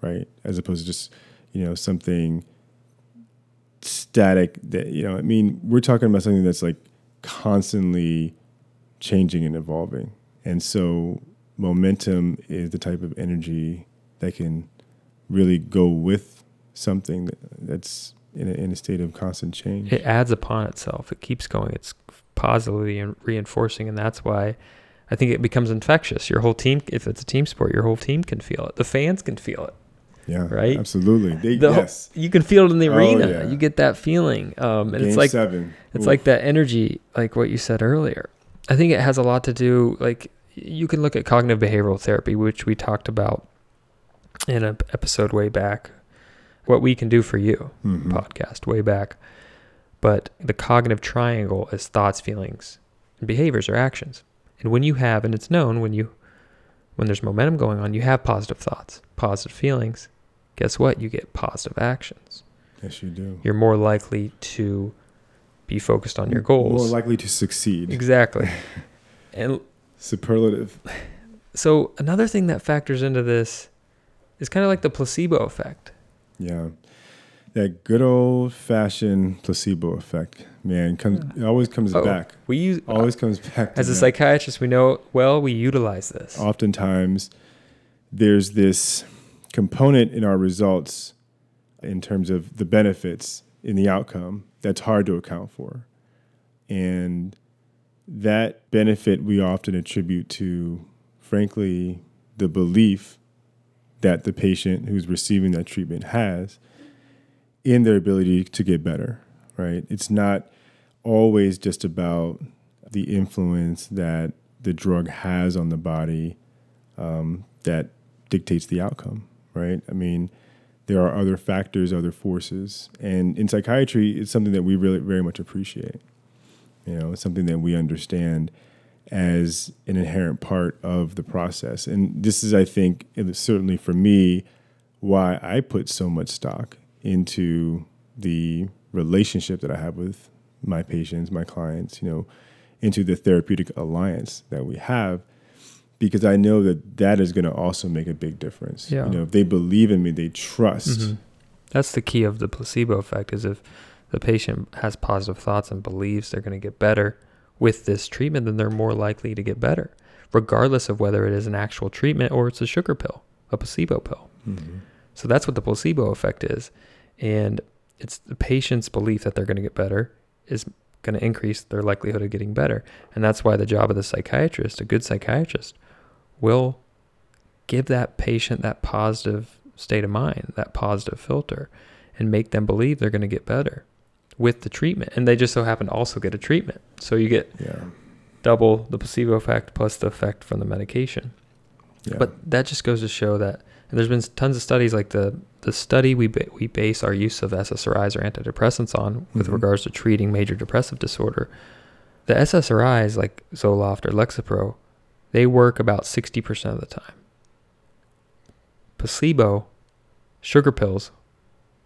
right? As opposed to just, you know, something static that, you know, I mean, we're talking about something that's like constantly changing and evolving. And so momentum is the type of energy that can really go with something that, that's in a, in a state of constant change. It adds upon itself. It keeps going. It's positively reinforcing, and that's why I think it becomes infectious. Your whole team, if it's a team sport, your whole team can feel it. The fans can feel it. Yeah, Right? Absolutely. They, The whole- yes. You can feel it in the Oh, arena. yeah. You get that feeling, um, and Game it's like seven. It's Oof. like that energy, like what you said earlier. I think it has a lot to do, like you can look at cognitive behavioral therapy, which we talked about in an episode way back. What we can do for you Mhm. podcast way back. But the cognitive triangle is thoughts, feelings, and behaviors or actions. And when you have, and it's known when you when there's momentum going on, you have positive thoughts, positive feelings. Guess what? You get positive actions. Yes, you do. You're more likely to be focused on your goals. More likely to succeed. exactly. and Superlative. so another thing that factors into this is kind of like the placebo effect. Yeah. That good old fashioned placebo effect, man, comes it always comes Oh, back. We use uh, Always comes back. As a that. psychiatrist, we know well we utilize this. oftentimes there's this component in our results in terms of the benefits in the outcome that's hard to account for. And that benefit we often attribute to, frankly, the belief that the patient who's receiving that treatment has in their ability to get better, right? It's not always just about the influence that the drug has on the body um, that dictates the outcome, right? I mean, there are other factors, other forces, and in psychiatry, it's something that we really very much appreciate. You know, it's something that we understand as an inherent part of the process, and this is, I think, certainly for me, why I put so much stock into the relationship that I have with my patients, my clients. You know, into the therapeutic alliance that we have because I know that that is going to also make a big difference. Yeah. You know, if they believe in me, they trust. Mhm. That's the key of the placebo effect is if the patient has positive thoughts and believes they're going to get better with this treatment, then they're more likely to get better, regardless of whether it is an actual treatment or it's a sugar pill, a placebo pill. Mhm. So that's what the placebo effect is. And it's the patient's belief that they're going to get better is going to increase their likelihood of getting better. And that's why the job of the psychiatrist, a good psychiatrist, will give that patient that positive state of mind, that positive filter, and make them believe they're going to get better with the treatment. And they just so happen to also get a treatment. So you get Yeah. double the placebo effect plus the effect from the medication. yeah. But that just goes to show that, and there's been tons of studies like the the study we ba- we base our use of SSRIs or antidepressants on with Mhm. regards to treating major depressive disorder. The SSRIs like Zoloft or Lexapro, they work about 60% of the time. Placebo, sugar pills,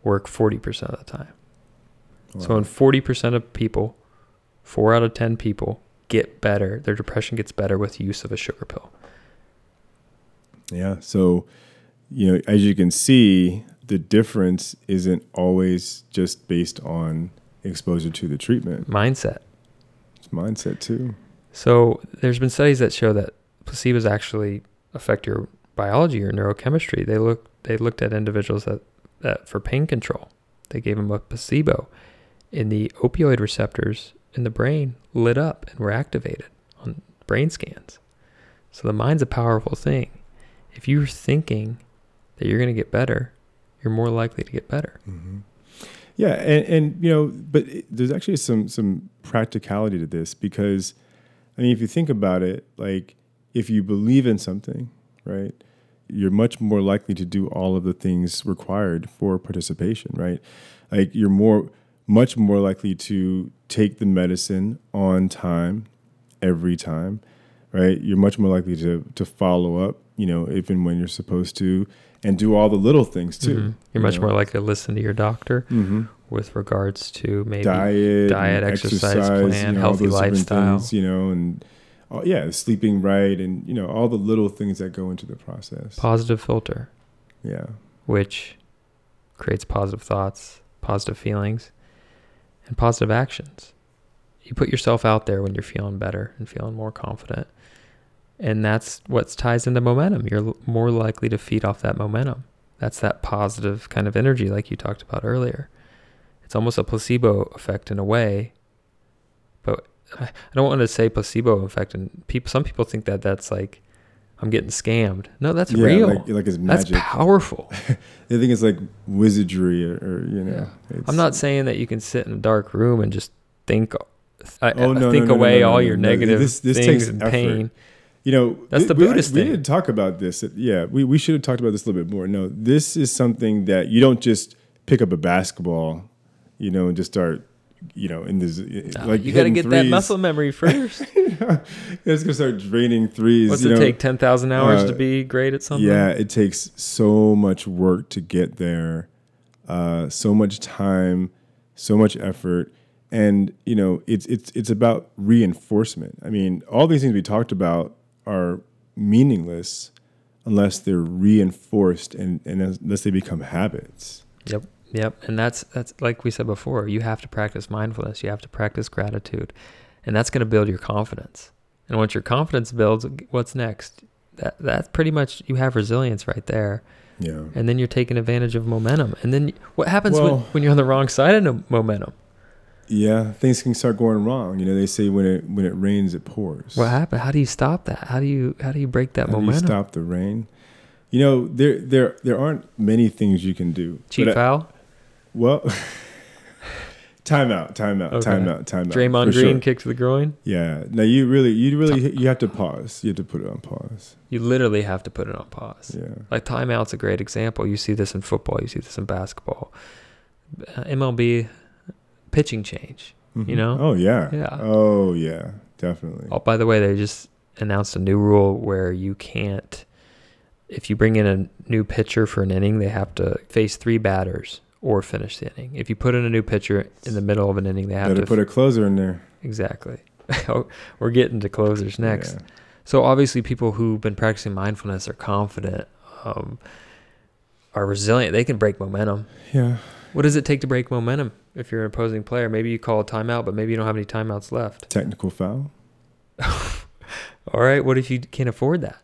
work 40% of the time. So in 40% of people, 4 out of 10 people get better, their depression gets better with use of a sugar pill. Yeah. So, you know, as you can see, the difference isn't always just based on exposure to the treatment. Mindset. It's mindset too. So there's been studies that show that placebos actually affect your biology or neurochemistry. They look they looked at individuals that, that for pain control, they gave them a placebo, and the opioid receptors in the brain lit up and were activated on brain scans. So the mind's a powerful thing. If you're thinking that you're going to get better, you're more likely to get better. Mm-hmm. Yeah, and, and you know, but it, there's actually some some practicality to this because, I mean, if you think about it, like if you believe in something, right, you're much more likely to do all of the things required for participation, right? Like you're more, much more likely to take the medicine on time, every time, right? You're much more likely to to follow up, you know, if and when you're supposed to, and do all the little things too. Mhm. You're much know? more likely to listen to your doctor Mm-hmm. with regards to maybe diet, diet, and exercise plan, you know, healthy lifestyle. things, you know, and all, yeah, sleeping right, and you know, all the little things that go into the process. positive filter, yeah, which creates positive thoughts, positive feelings, and positive actions. You put yourself out there when you're feeling better and feeling more confident. And that's what ties into momentum. You're more likely to feed off that momentum. That's that positive kind of energy, like you talked about earlier. It's almost a placebo effect in a way, but I don't want to say placebo effect. And people, some people think that that's like I'm getting scammed. No, that's yeah, real. like like it's magic. that's powerful. I think it's like wizardry, or, or you know. Yeah. I'm not saying that you can sit in a dark room and just think, uh, Oh, no, think no, no, away all your negative This- this things takes and effort. pain. You know, That's the we- Buddhist we, thing. We didn't talk about this. Yeah, we, we should have talked about this a little bit more. No, this is something that you don't just pick up a basketball, you know, and just start, you know, in this like you got to get that muscle memory first. It's gonna start draining threes. What's it know? take? Ten thousand hours uh, to be great at something. Yeah, it takes so much work to get there, uh, so much time, so much effort, and you know, it's it's it's about reinforcement. I mean, all these things we talked about are meaningless unless they're reinforced and, and unless they become habits. Yep. Yep. And that's that's like we said before, you have to practice mindfulness, you have to practice gratitude. And that's going to build your confidence. And once your confidence builds, what's next? That that's pretty much you have resilience right there. Yeah. And then you're taking advantage of momentum. And then what happens when, Well- when you're on the wrong side of momentum? Yeah, things can start going wrong. You know, they say when it when it rains, it pours. What happened? How do you stop that? How do you how do you break that How do you momentum? stop the rain? You know, there there there aren't many things you can do. Cheat But I- Well, timeout, timeout, time out, Okay. time out, time out. Draymond Green sure. kick to the groin? Yeah. No, you really, you really, you have to pause. You have to put it on pause. You literally have to put it on pause. Yeah. Like timeout's a great example. You see this in football. You see this in basketball. Uh, MLB pitching change. Mhm. know? Oh yeah. Yeah. Oh yeah. Definitely. Oh, by the way, they just announced a new rule where you can't, if you bring in a new pitcher for an inning, they have to face three batters or finish the inning. If you put in a new pitcher in the middle of an inning, they have Better to put a closer in there. exactly. Oh, We're getting to closers next. Yeah. So obviously, people who've been practicing mindfulness are confident, um, are resilient. They can break momentum. Yeah. What does it take to break momentum? If you're an opposing player, maybe you call a timeout, but maybe you don't have any timeouts left. Technical foul. All right, what if you can't afford that?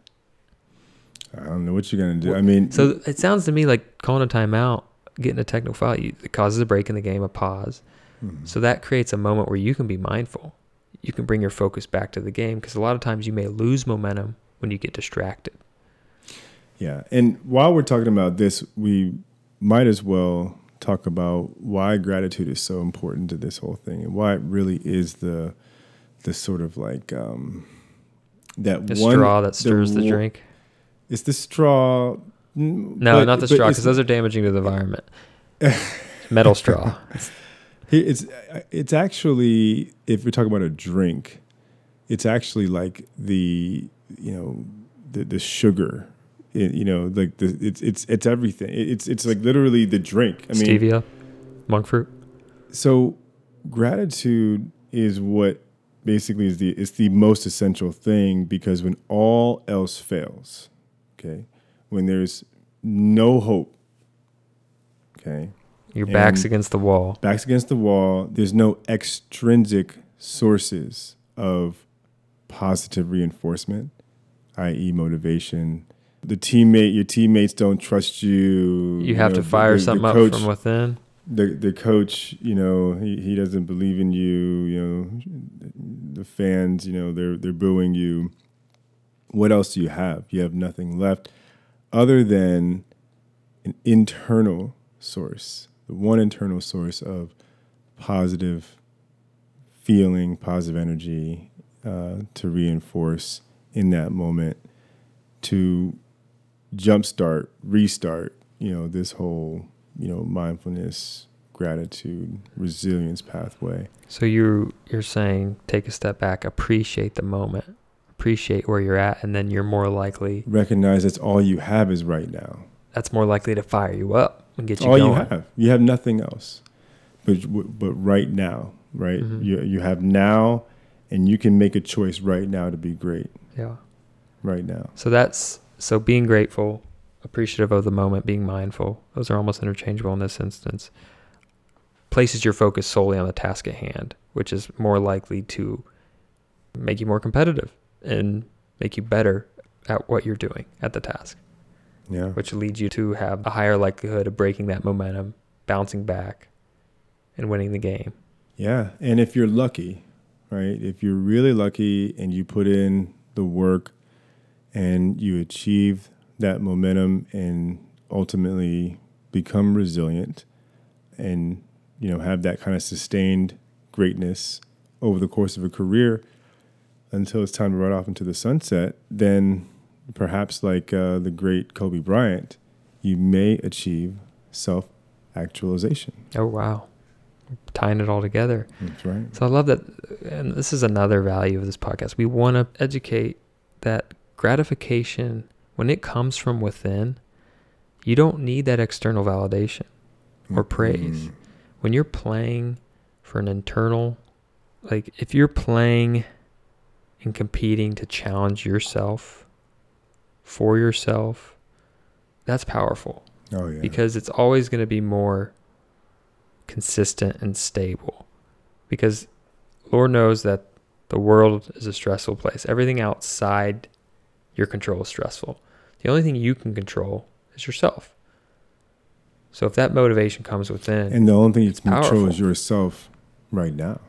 I don't know what you're gonna do. I mean, So it sounds to me like calling a timeout, getting a technical foul, you, it causes a break in the game, a pause. Mhm. So that creates a moment where you can be mindful. You can bring your focus back to the game because a lot of times you may lose momentum when you get distracted. Yeah. And while we're talking about this, we might as well talk about why gratitude is so important to this whole thing and why it really is the the sort of like um that The one straw that stirs the, one- drink. It's the straw. No, but- not the straw because those are damaging to the environment. Metal straw. It's it's actually if we're talking about a drink, it's actually like the you know the the sugar, it, you know like the it's it's it's everything. It- It's it's like literally the drink. I mean, Stevia, monk fruit. so gratitude is what basically is the it's the most essential thing because when all else fails, okay, when there's no hope, okay, Your back's against the wall. backs against the wall. There's no extrinsic sources of positive reinforcement, i.e., motivation. The teammate, your teammates don't trust you. You have know, to fire the- the something coach- up from within. the the coach, you know, he, he doesn't believe in you. You know, the fans, you know, they're they're booing you. What else do you have? You have nothing left other than an internal source, the one internal source of positive feeling, positive energy uh, to reinforce in that moment to jumpstart, restart, you know, this whole, you know, mindfulness, gratitude, resilience pathway. So you you're saying take a step back, appreciate the moment, appreciate where you're at, and then you're more likely. Recognize that's all you have is right now. That's more likely to fire you up and get It's you all going. you have. You have nothing else. But but right now, right? Mhm. You you have now and you can make a choice right now to be great. Yeah. Right now. So that's so being grateful, appreciative of the moment, being mindful. Those are almost interchangeable in this instance. Places your focus solely on the task at hand, which is more likely to make you more competitive and make you better at what you're doing at the task, Yeah. which leads you to have a higher likelihood of breaking that momentum, bouncing back, and winning the game. Yeah, and if you're lucky, right? If you're really lucky and you put in the work and you achieve that momentum and ultimately become resilient and you know have that kind of sustained greatness over the course of a career, until it's time to ride off into the sunset, then perhaps like uh, the great Kobe Bryant, you may achieve self actualization. Oh wow, tying it all together. That's right. So I love that, and this is another value of this podcast. We want to educate that gratification when it comes from within. You don't need that external validation or praise. Mm. When you're playing for an internal, like if you're playing and competing to challenge yourself for yourself, that's powerful Oh yeah. because it's always going to be more consistent and stable. Because Lord knows that the world is a stressful place. Everything outside your control is stressful. The only thing you can control is yourself. So if that motivation comes within, and the only thing you can control is yourself right now.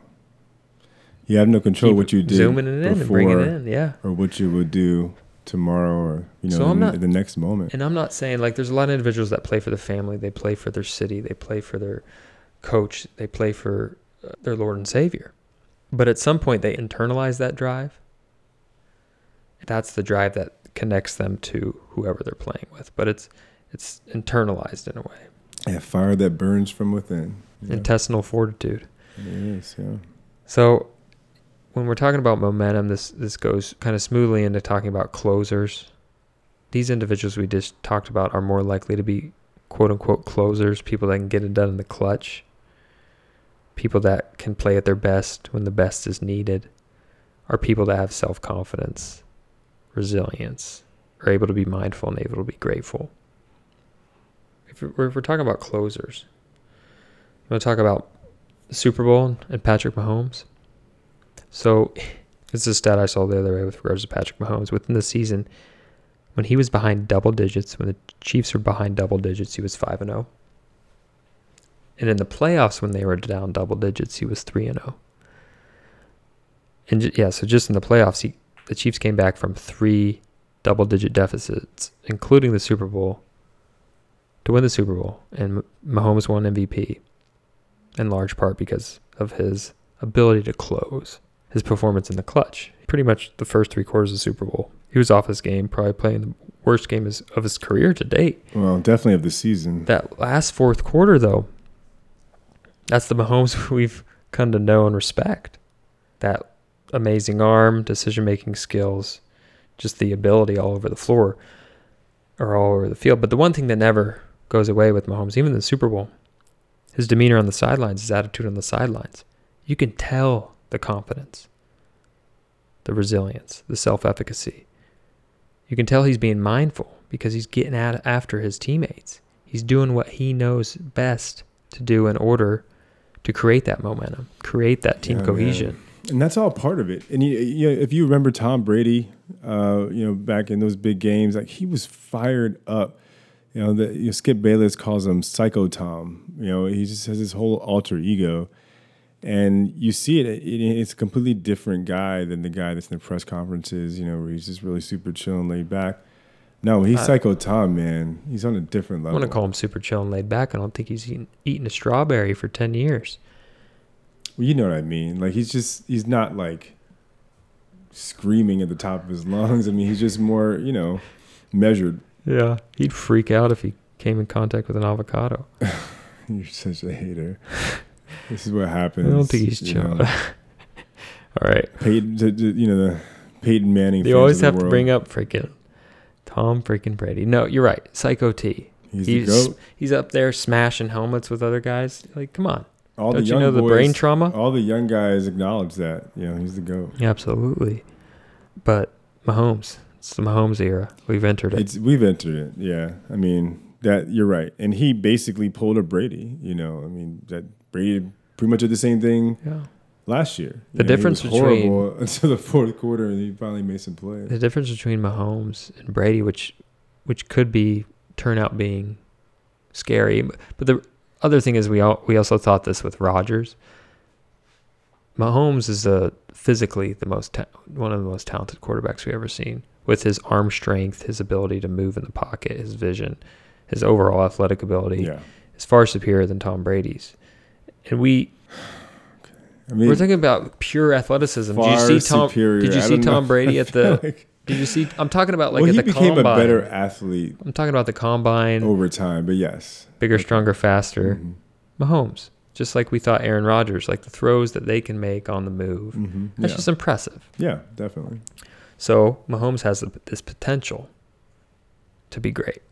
You have no control keep what you did zooming it in and bringing before in, yeah. or what you would do tomorrow or you know So I'm in, not- the next moment. And I'm not saying like there's a lot of individuals that play for the family, they play for their city, they play for their coach, they play for uh, their Lord and Savior. But at some point they internalize that drive. That's the drive that connects them to whoever they're playing with. But it's it's internalized in a way. Yeah, fire that burns from within. Yeah, Intestinal fortitude. it is. Yeah. So when we're talking about momentum, this this goes kind of smoothly into talking about closers. These individuals we just talked about are more likely to be quote unquote closers, people that can get it done in the clutch, people that can play at their best when the best is needed, are people that have self confidence, resilience, are able to be mindful and able to be grateful. If we're, if we're talking about closers, I'm going to talk about the Super Bowl and Patrick Mahomes? So, this is a stat I saw the other day with regards to Patrick Mahomes. Within the season, when he was behind double digits, when the Chiefs were behind double digits, he was 5 and 0. And in the playoffs, when they were down double digits, he was 3 and 0. And yeah, so just in the playoffs, he, the Chiefs came back from three double digit deficits, including the Super Bowl, to win the Super Bowl. And Mahomes won MVP in large part because of his ability to close, his performance in the clutch. Pretty much the first three quarters of the Super Bowl, he was off his game, probably playing the worst game of his career to date. Well, definitely of the season. That last fourth quarter, though, that's the Mahomes we've come to know and respect. That amazing arm, decision making skills, just the ability all over the floor or all over the field. But the one thing that never goes away with Mahomes, even in the Super Bowl, his demeanor on the sidelines, his attitude on the sidelines. You can tell the confidence, the resilience, the self efficacy. You can tell he's being mindful because he's getting at after his teammates. He's doing what he knows best to do in order to create that momentum, create that team Yeah, man. And that's all part of it. And you, you know, if you remember Tom Brady, uh, you know, back in those big games, like he was fired up. You know, the, you know, Skip Bayless calls him Psycho Tom. You know, he just has this whole alter ego, and you see it. it. It's a completely different guy than the guy that's in the press conferences. You know, where he's just really super chill and laid back. No, he's I- Psycho Tom, man. He's on a different level. I want to call him super chill and laid back. I don't think he's eaten, eaten a strawberry for 10 years. Well, you know what I mean. Like he's just he's not like screaming at the top of his lungs. I mean, he's just more, you know, measured. Yeah. He'd freak out if he came in contact with an avocado. You're such a hater. This is what happens. I don't think he's chill. All right. Peyton, the, the- you know, the Peyton Manning. You always the have to bring up freaking Tom freaking Brady. No, you're right. Psycho T. He's, He's he's up there smashing helmets with other guys. Like, come on. All Don't the you young know the brain trauma? All the young guys acknowledge that. You know, he's the goat. Yeah, Absolutely. But Mahomes, it's the Mahomes era. We've entered it. It's we've entered it. Yeah, I mean that you're right. And he basically pulled a Brady. You know, I mean that Brady pretty much did the same thing yeah. last year. The You know, difference was between- horrible until the fourth quarter, and he finally made some plays. The difference between Mahomes and Brady, which which could be turn out being scary, but the other thing is we all we also thought this with Rodgers. Mahomes is a physically the most ta- one of the most talented quarterbacks we've ever seen. With his arm strength, his ability to move in the pocket, his vision, his overall athletic ability Yeah, is far superior than Tom Brady's. And we I mean, We're talking about pure athleticism. Did you see Tom? superior. Did you see Tom know. Brady at the? like- Did you see? I'm talking about like well, at he the became combine. a better athlete I'm talking about the combine. over time, but yes, bigger, stronger, faster. Mhm. Mahomes, just like we thought Aaron Rodgers, like the throws that they can make on the move. Mhm. That's yeah. just impressive. yeah, definitely. So Mahomes has this potential to be great.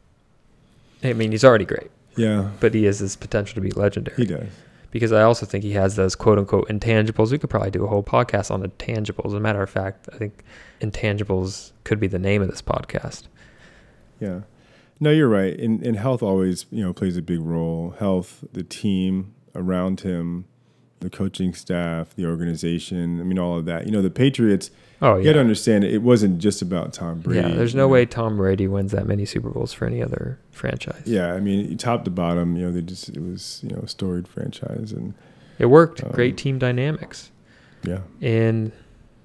I mean, he's already great, Yeah, but he has this potential to be legendary. he does. Because I also think he has those quote unquote intangibles. We could probably do a whole podcast on intangibles. As a matter of fact, I think intangibles could be the name of this podcast. Yeah. No, you're right. And and health always, you know, plays a big role. Health, the team around him, the coaching staff, the organization. I mean, all of that. You know, the Patriots. Oh You got to understand it wasn't just about Tom Brady. yeah. There's no way Tom Brady wins that many Super Bowls for any other franchise. Yeah, I mean, top to bottom, you know, they just it was you know a storied franchise, and it worked. Um, Great team dynamics, yeah, and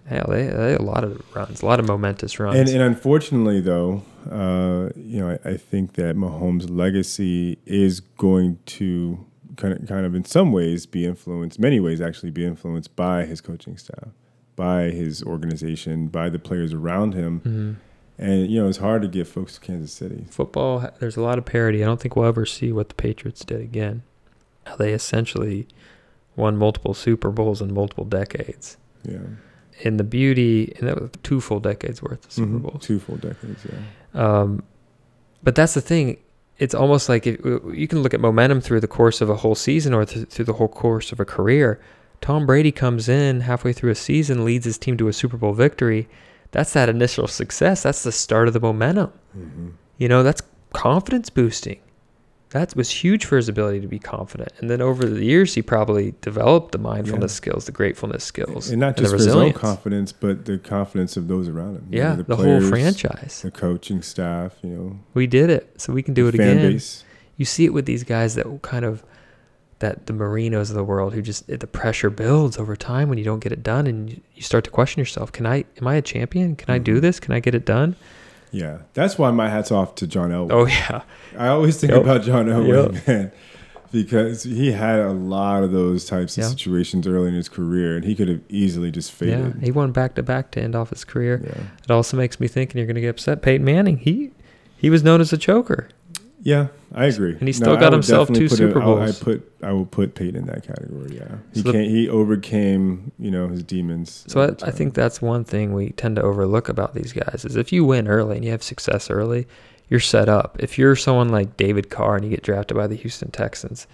hell, they, they had a lot of runs, a lot of momentous runs. and and unfortunately though, uh, you know, I, I think that Mahomes' legacy is going to kind of kind of in some ways be influenced, many ways actually be influenced by his coaching staff, by his organization, by the players around him, Mhm. and you know, it's hard to get folks to Kansas City. football there's a lot of parity i don't think we'll ever see what the patriots did again how they essentially won multiple super bowls in multiple decades Yeah, and the beauty and that was two full decades worth of super Mhm. bowls two full decades. Yeah, um, but that's the thing it's almost like if, you can look at momentum through the course of a whole season or th- through the whole course of a career tom brady comes in halfway through a season leads his team to a super bowl victory that's that initial success that's the start of the momentum hmm you know, that's confidence boosting. That was huge for his ability to be confident. And then over the years, he probably developed the mindfulness Yeah. skills, the gratefulness skills, and not the just for his own confidence, but the confidence of those around him. You know, Yeah, the, whole franchise. the coaching staff, you know, We did it, so we can do the it again. base. You see it with these guys that kind of that the Marinos of the world who just the pressure builds over time when you don't get it done, and you, start to question yourself: Can I? Am I a champion? Can I do Mhm. this? Can I get it done? Yeah, that's why my hat's off to John Elway. Oh yeah, I always think Yep. about John Elway, Yep. man, because he had a lot of those types of Yeah. situations early in his career, and he could have easily just yeah. faded. He won back to back to end off his career. Yeah, It also makes me think, and you're going to get upset. Peyton Manning, he he was known as a choker. Yeah, I agree. And he still got himself two Super Bowls. I put I will put Peyton in that category. Yeah, he So the- can't. He overcame you know his demons. So I, I think that's one thing we tend to overlook about these guys is if you win early and you have success early, you're set up. If you're someone like David Carr and you get drafted by the Houston Texans,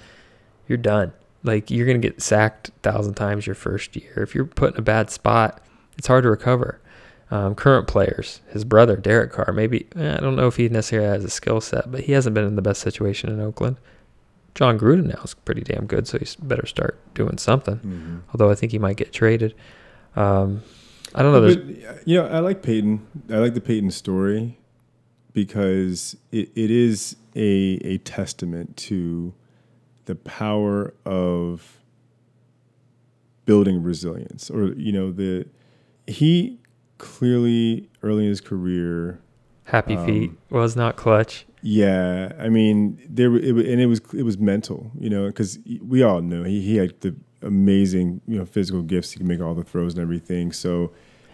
you're done. Like you're gonna get sacked a thousand times your first year. If you're put in a bad spot, it's hard to recover. Um, current players, his brother Derek Carr, maybe eh, I don't know if he necessarily has a skill set, but he hasn't been in the best situation in Oakland. Jon Gruden now is pretty damn good, so he's better start doing something. Mhm. Although I think he might get traded. Um, I don't know. But, you know, I like Peyton. I like the Peyton story because it, it is a a testament to the power of building resilience, or you know, the he clearly early in his career. Happy Um, Feet was not clutch. Yeah, I mean, there it, and it was it was mental, you know, because we all know he he had the amazing you know physical gifts. He could make all the throws and everything. So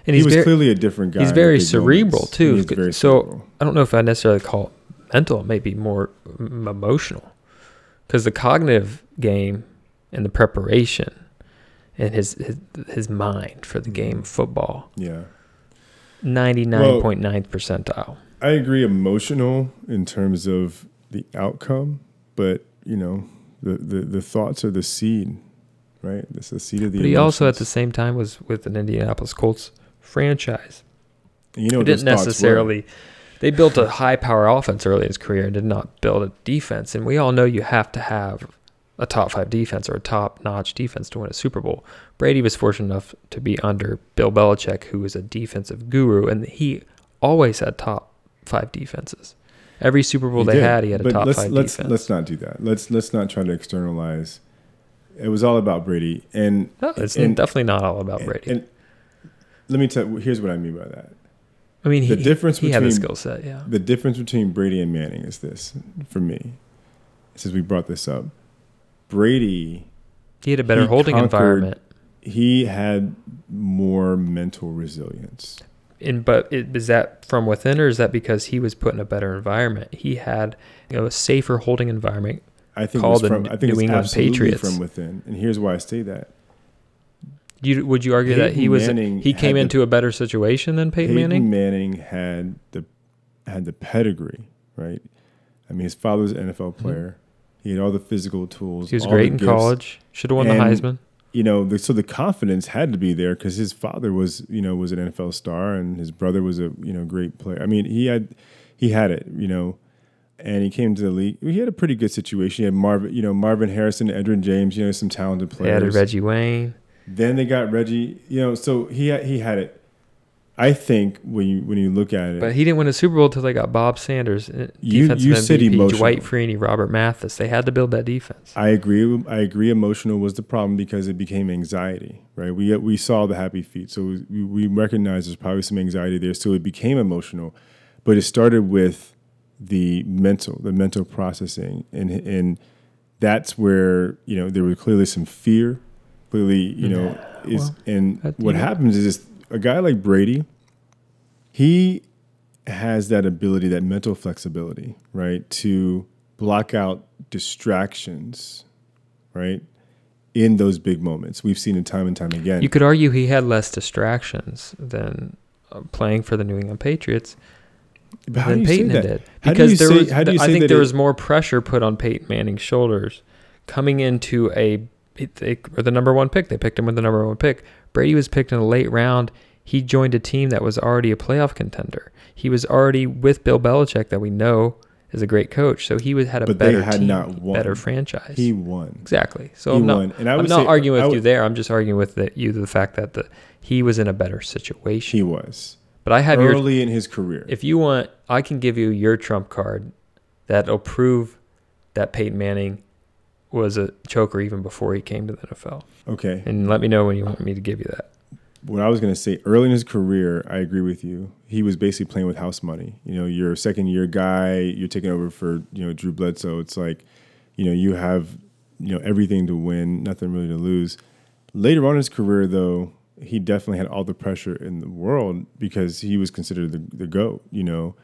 And he he's was very, clearly a different guy. he's very cerebral, too. Very So- cerebral. I don't know if I necessarily call it mental. It may be more emotional. Because the cognitive game and the preparation and his, his his mind for the game of football, yeah, 99.9th percentile. I agree. Emotional in terms of the outcome, but you know, the the, the thoughts are the seed, right? It's the seed of the. But he also at the same time was with an Indianapolis Colts franchise. And you know, didn't necessarily. They built a high power offense early in his career and did not build a defense. And we all know you have to have a top five defense or a top notch defense to win a Super Bowl. Brady was fortunate enough to be under Bill Belichick, who was a defensive guru, and he always had top five defenses. Every Super Bowl He they did. had, he had a top let's, five let's, defense. Let's not do that. Let's let's not try to externalize. It was all about Brady, and no, it's and- definitely not all about and- Brady. And, let me tell. Here's what I mean by that. I mean, he, the difference he had the between- skill set, yeah. The difference between Brady and Manning is this, for me. Since we brought this up, Brady He had a better holding conquered- environment. he had more mental resilience. And but it, is that from within, or is that because he was put in a better environment? He had you know a safer holding environment. I think Called it's the from, I think New it's England Patriots. from within. And here's why I say that. You would you argue that he was Manning he came the- into a better situation than Peyton, Manning? Manning had the had the pedigree, right? I mean, his father was an NFL player. He had all the physical tools. He was great in gifts. college. Should have won the Heisman. You know, the, so the confidence had to be there because his father was, you know, was an NFL star, and his brother was a, you know, great player. I mean, he had, he had it, you know, and he came to the league. He had a pretty good situation. He had Marvin, you know, Marvin Harrison, Edgerrin James, you know, some talented They players. added Reggie Wayne. Then they got Reggie, you know, so he had, he had it. I think when you when you look at it, But he didn't win a Super Bowl until they got Bob Sanders, uh, You- defensive you said MVP, emotional. Dwight Freeney, Robert Mathis. They had to build that defense. I agree. I agree. Emotional was the problem because it became anxiety, right? We we saw the happy feet, so we, we recognize there's probably some anxiety there. So it became emotional, but it started with the mental, the mental processing, and and that's where you know there was clearly some fear. Clearly, you know, is well, and what happens is a guy like Brady, he has that ability, that mental flexibility, right, to block out distractions, right, in those big moments. We've seen it time and time again. You could argue he had less distractions than uh, playing for the New England Patriots But how than Peyton did. Because there say- was, how do you I think there it- was more pressure put on Peyton Manning's shoulders coming into a. They were the number one pick. They picked him with the number one pick. Brady was picked in a late round. He joined a team that was already a playoff contender. He was already with Bill Belichick, that we know is a great coach. So he was had a But better had team, not won. better franchise. He won. Exactly. So He I'm not, won. And I I'm not arguing with would- you there. I'm just arguing with the, you the fact that the he was in a better situation. He was but I have your early in his career. if you want, I can give you your trump card that'll prove that Peyton Manning was a choker even before he came to the NFL. okay, And let me know when you want me to give you that. what I was going to say early in his career, I agree with you. He was basically playing with house money. You know, you're a second year guy, you're taking over for, you know, Drew Bledsoe. It's like, you know, you have, you know, everything to win, nothing really to lose. Later on in his career, though, he definitely had all the pressure in the world because he was considered the, the GOAT, you know,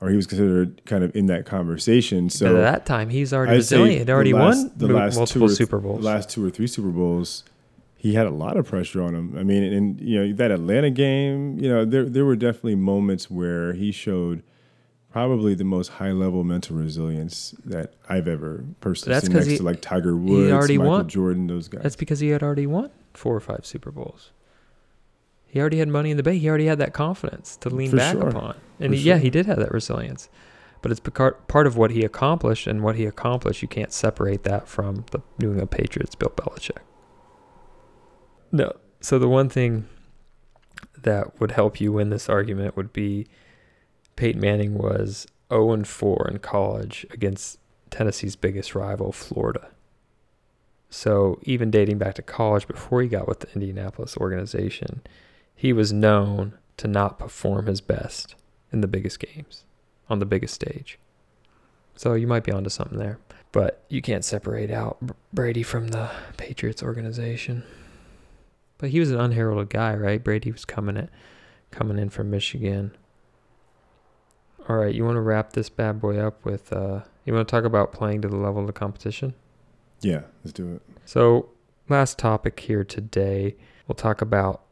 or he was considered kind of in that conversation. So at that time, he's already resilient. He'd already last- won the last two multiple or Super Bowls. The last two or three Super Bowls, he had a lot of pressure on him. I mean, and you know that Atlanta game, you know, there there were definitely moments where he showed probably the most high level mental resilience that I've ever personally That's seen next he- to like Tiger Woods, already Michael won. Jordan, those guys. That's because he had already won four or five Super Bowls. He already had money in the bank. He already had that confidence to lean For back sure. upon. And he, yeah, he did have that resilience. But it's part of what he accomplished, and what he accomplished, you can't separate that from the New England Patriots, Bill Belichick. No. So the one thing that would help you win this argument would be Peyton Manning was 0 and 4 in college against Tennessee's biggest rival, Florida. So even dating back to college before he got with the Indianapolis organization, he was known to not perform his best in the biggest games on the biggest stage. So you might be onto something there. But you can't separate out Brady from the Patriots organization. But he was an unheralded guy, right? Brady was coming in, coming in from Michigan. All right, you want to wrap this bad boy up with uh you want to talk about playing to the level of the competition? yeah, let's do it. So, last topic here today, we'll talk about.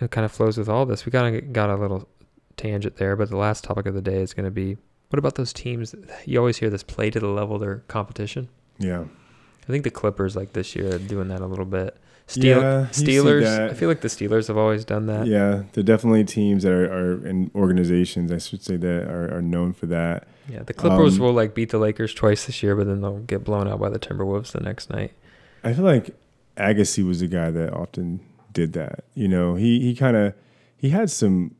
It kind of flows with all this. We kind of got a little tangent there, but the last topic of the day is going to be what about those teams? You always hear this play to the level of their competition. Yeah, I think the Clippers, like this year, are doing that a little bit. Steel, Yeah, Steelers. I feel like the Steelers have always done that. yeah. They're definitely teams that are, are in organizations, I should say, that are, are known for that. Yeah, the Clippers Um, will like beat the Lakers twice this year, but then they'll get blown out by the Timberwolves the next night. I feel like Agassi was a guy that often did that. You know, he he kind of he had some,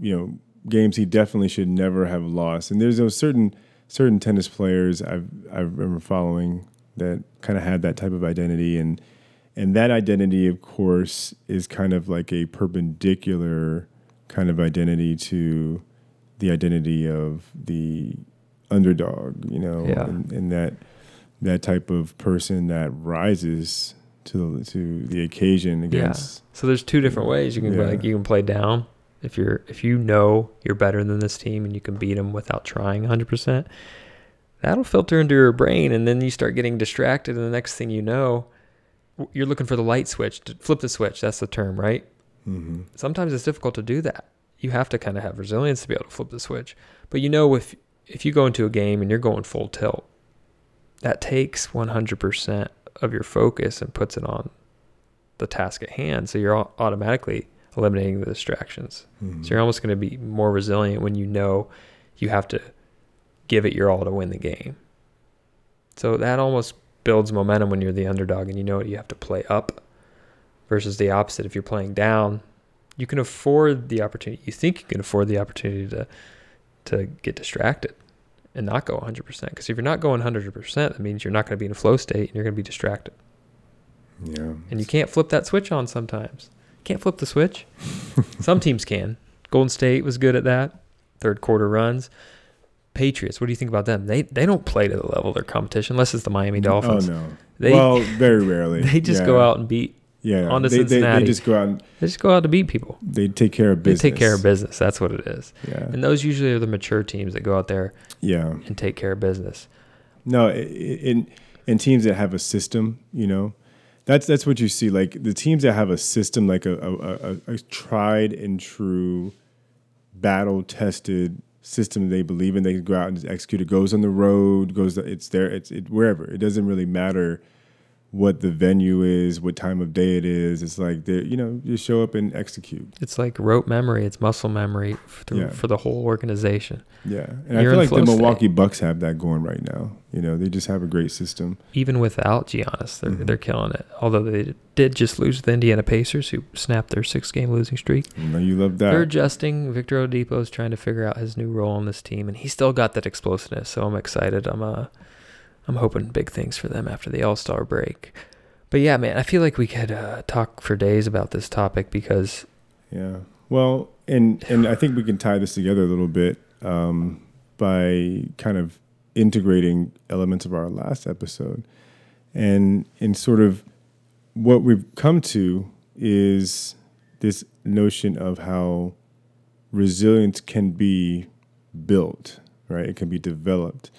you know, games he definitely should never have lost. And there's those certain certain tennis players I've I remember following that kind of had that type of identity and and that identity of course is kind of like a perpendicular kind of identity to the identity of the underdog, you know, Yeah. and, and that that type of person that rises to the to the occasion against. Yeah. So there's two different ways you can Yeah. like you can play down if you're if you know you're better than this team and you can beat them without trying 100%. That'll filter into your brain and then you start getting distracted and the next thing you know you're looking for the light switch to flip the switch. That's the term, right? hmm Sometimes it's difficult to do that. You have to kind of have resilience to be able to flip the switch. But you know if if you go into a game and you're going full tilt, that takes 100% of your focus and puts it on the task at hand. So you're automatically eliminating the distractions. hmm So you're almost going to be more resilient when you know you have to give it your all to win the game. So that almost builds momentum when you're the underdog and you know you have to play up versus the opposite. If you're playing down, you can afford the opportunity. You think you can afford the opportunity to to get distracted and not go 100%. Because if you're not going 100%, that means you're not going to be in a flow state and you're going to be distracted. yeah. And you can't flip that switch on sometimes. Can't flip the switch. Some teams can. Golden State was good at that. Third quarter runs. Patriots, what do you think about them? They they don't play to the level of their competition unless it's the Miami mm-hmm. Dolphins. Oh no. They well, very rarely. they just Yeah. go out and beat. Yeah, on to they, they, they just go out and They just go out to beat people. they take care of business. They take care of business. That's what it is. Yeah, And those usually are the mature teams that go out there yeah. and take care of business. No, in in teams that have a system, you know, that's that's what you see. Like the teams that have a system, like a a, a, a tried and true, battle tested system they believe in, they can go out and execute. It goes on the road, goes. It's there. It's it wherever. It doesn't really matter what the venue is, what time of day it is. It's like you know, you show up and execute. It's like rote memory. It's muscle memory for the, Yeah. for the whole organization. Yeah, and I You're feel like the flow state. Milwaukee Bucks have that going right now. You know, they just have a great system. Even without Giannis, they're Mhm. they're killing it. Although they did just lose to the Indiana Pacers, who snapped their six game losing streak. Know, you love that. They're adjusting. Victor Oladipo is trying to figure out his new role on this team, and he's still got that explosiveness. So I'm excited. I'm uh, I'm hoping big things for them after the All Star break. But yeah, man, I feel like we could uh, talk for days about this topic because Yeah. Well, and and I think we can tie this together a little bit um, by kind of integrating elements of our last episode, and and sort of what we've come to is this notion of how resilience can be built, right? It can be developed,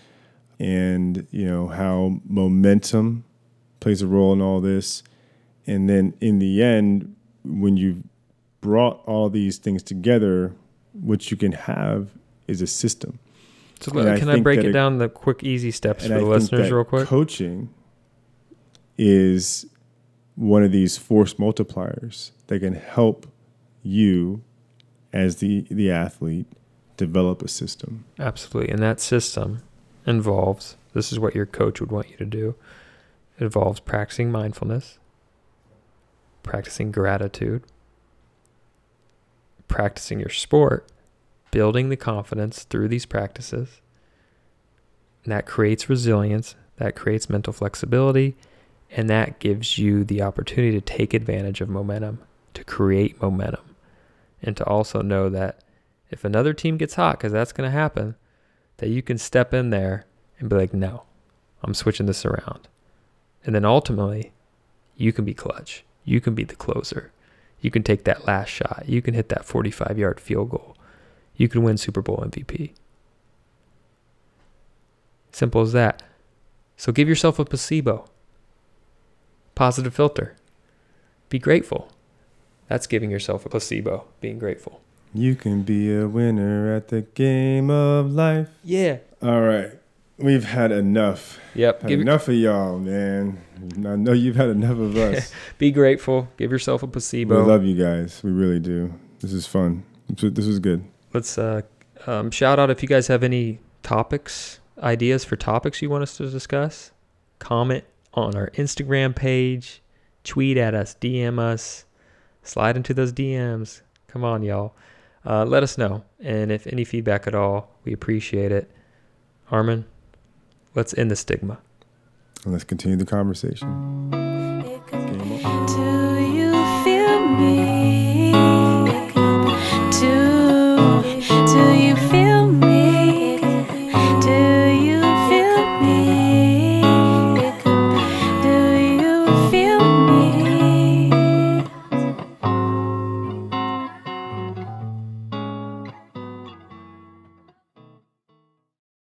and you know how momentum plays a role in all this, and then in the end, when you've brought all these things together, what you can have is a system. So And can I think break it it- down the quick, easy steps for I the listeners, real quick? coaching is one of these force multipliers that can help you as the the athlete develop a system. Absolutely. And that system involves this is what your coach would want you to do. It involves practicing mindfulness, practicing gratitude, practicing your sport, building the confidence through these practices. And that creates resilience, that creates mental flexibility, and that gives you the opportunity to take advantage of momentum, to create momentum, and to also know that if another team gets hot, because that's going to happen, that you can step in there and be like, no, I'm switching this around. And then ultimately, you can be clutch. You can be the closer. You can take that last shot. You can hit that 45 yard field goal. You can win Super Bowl MVP. Simple as that. So give yourself a placebo, positive filter. Be grateful. That's giving yourself a placebo, being grateful. You can be a winner at the game of life. Yeah. All right. We've had enough. Yep. Had Give, enough of y'all, man. I know you've had enough of us. be grateful. Give yourself a placebo. we love you guys. We really do. This is fun. This is good. Let's uh, um, shout out if you guys have any topics, ideas for topics you want us to discuss. Comment on our Instagram page, tweet at us, DM us, slide into those DMs. Come on, y'all. Uh, let us know. And if any feedback at all, we appreciate it. Armin, let's end the stigma. And let's continue the conversation. It could Game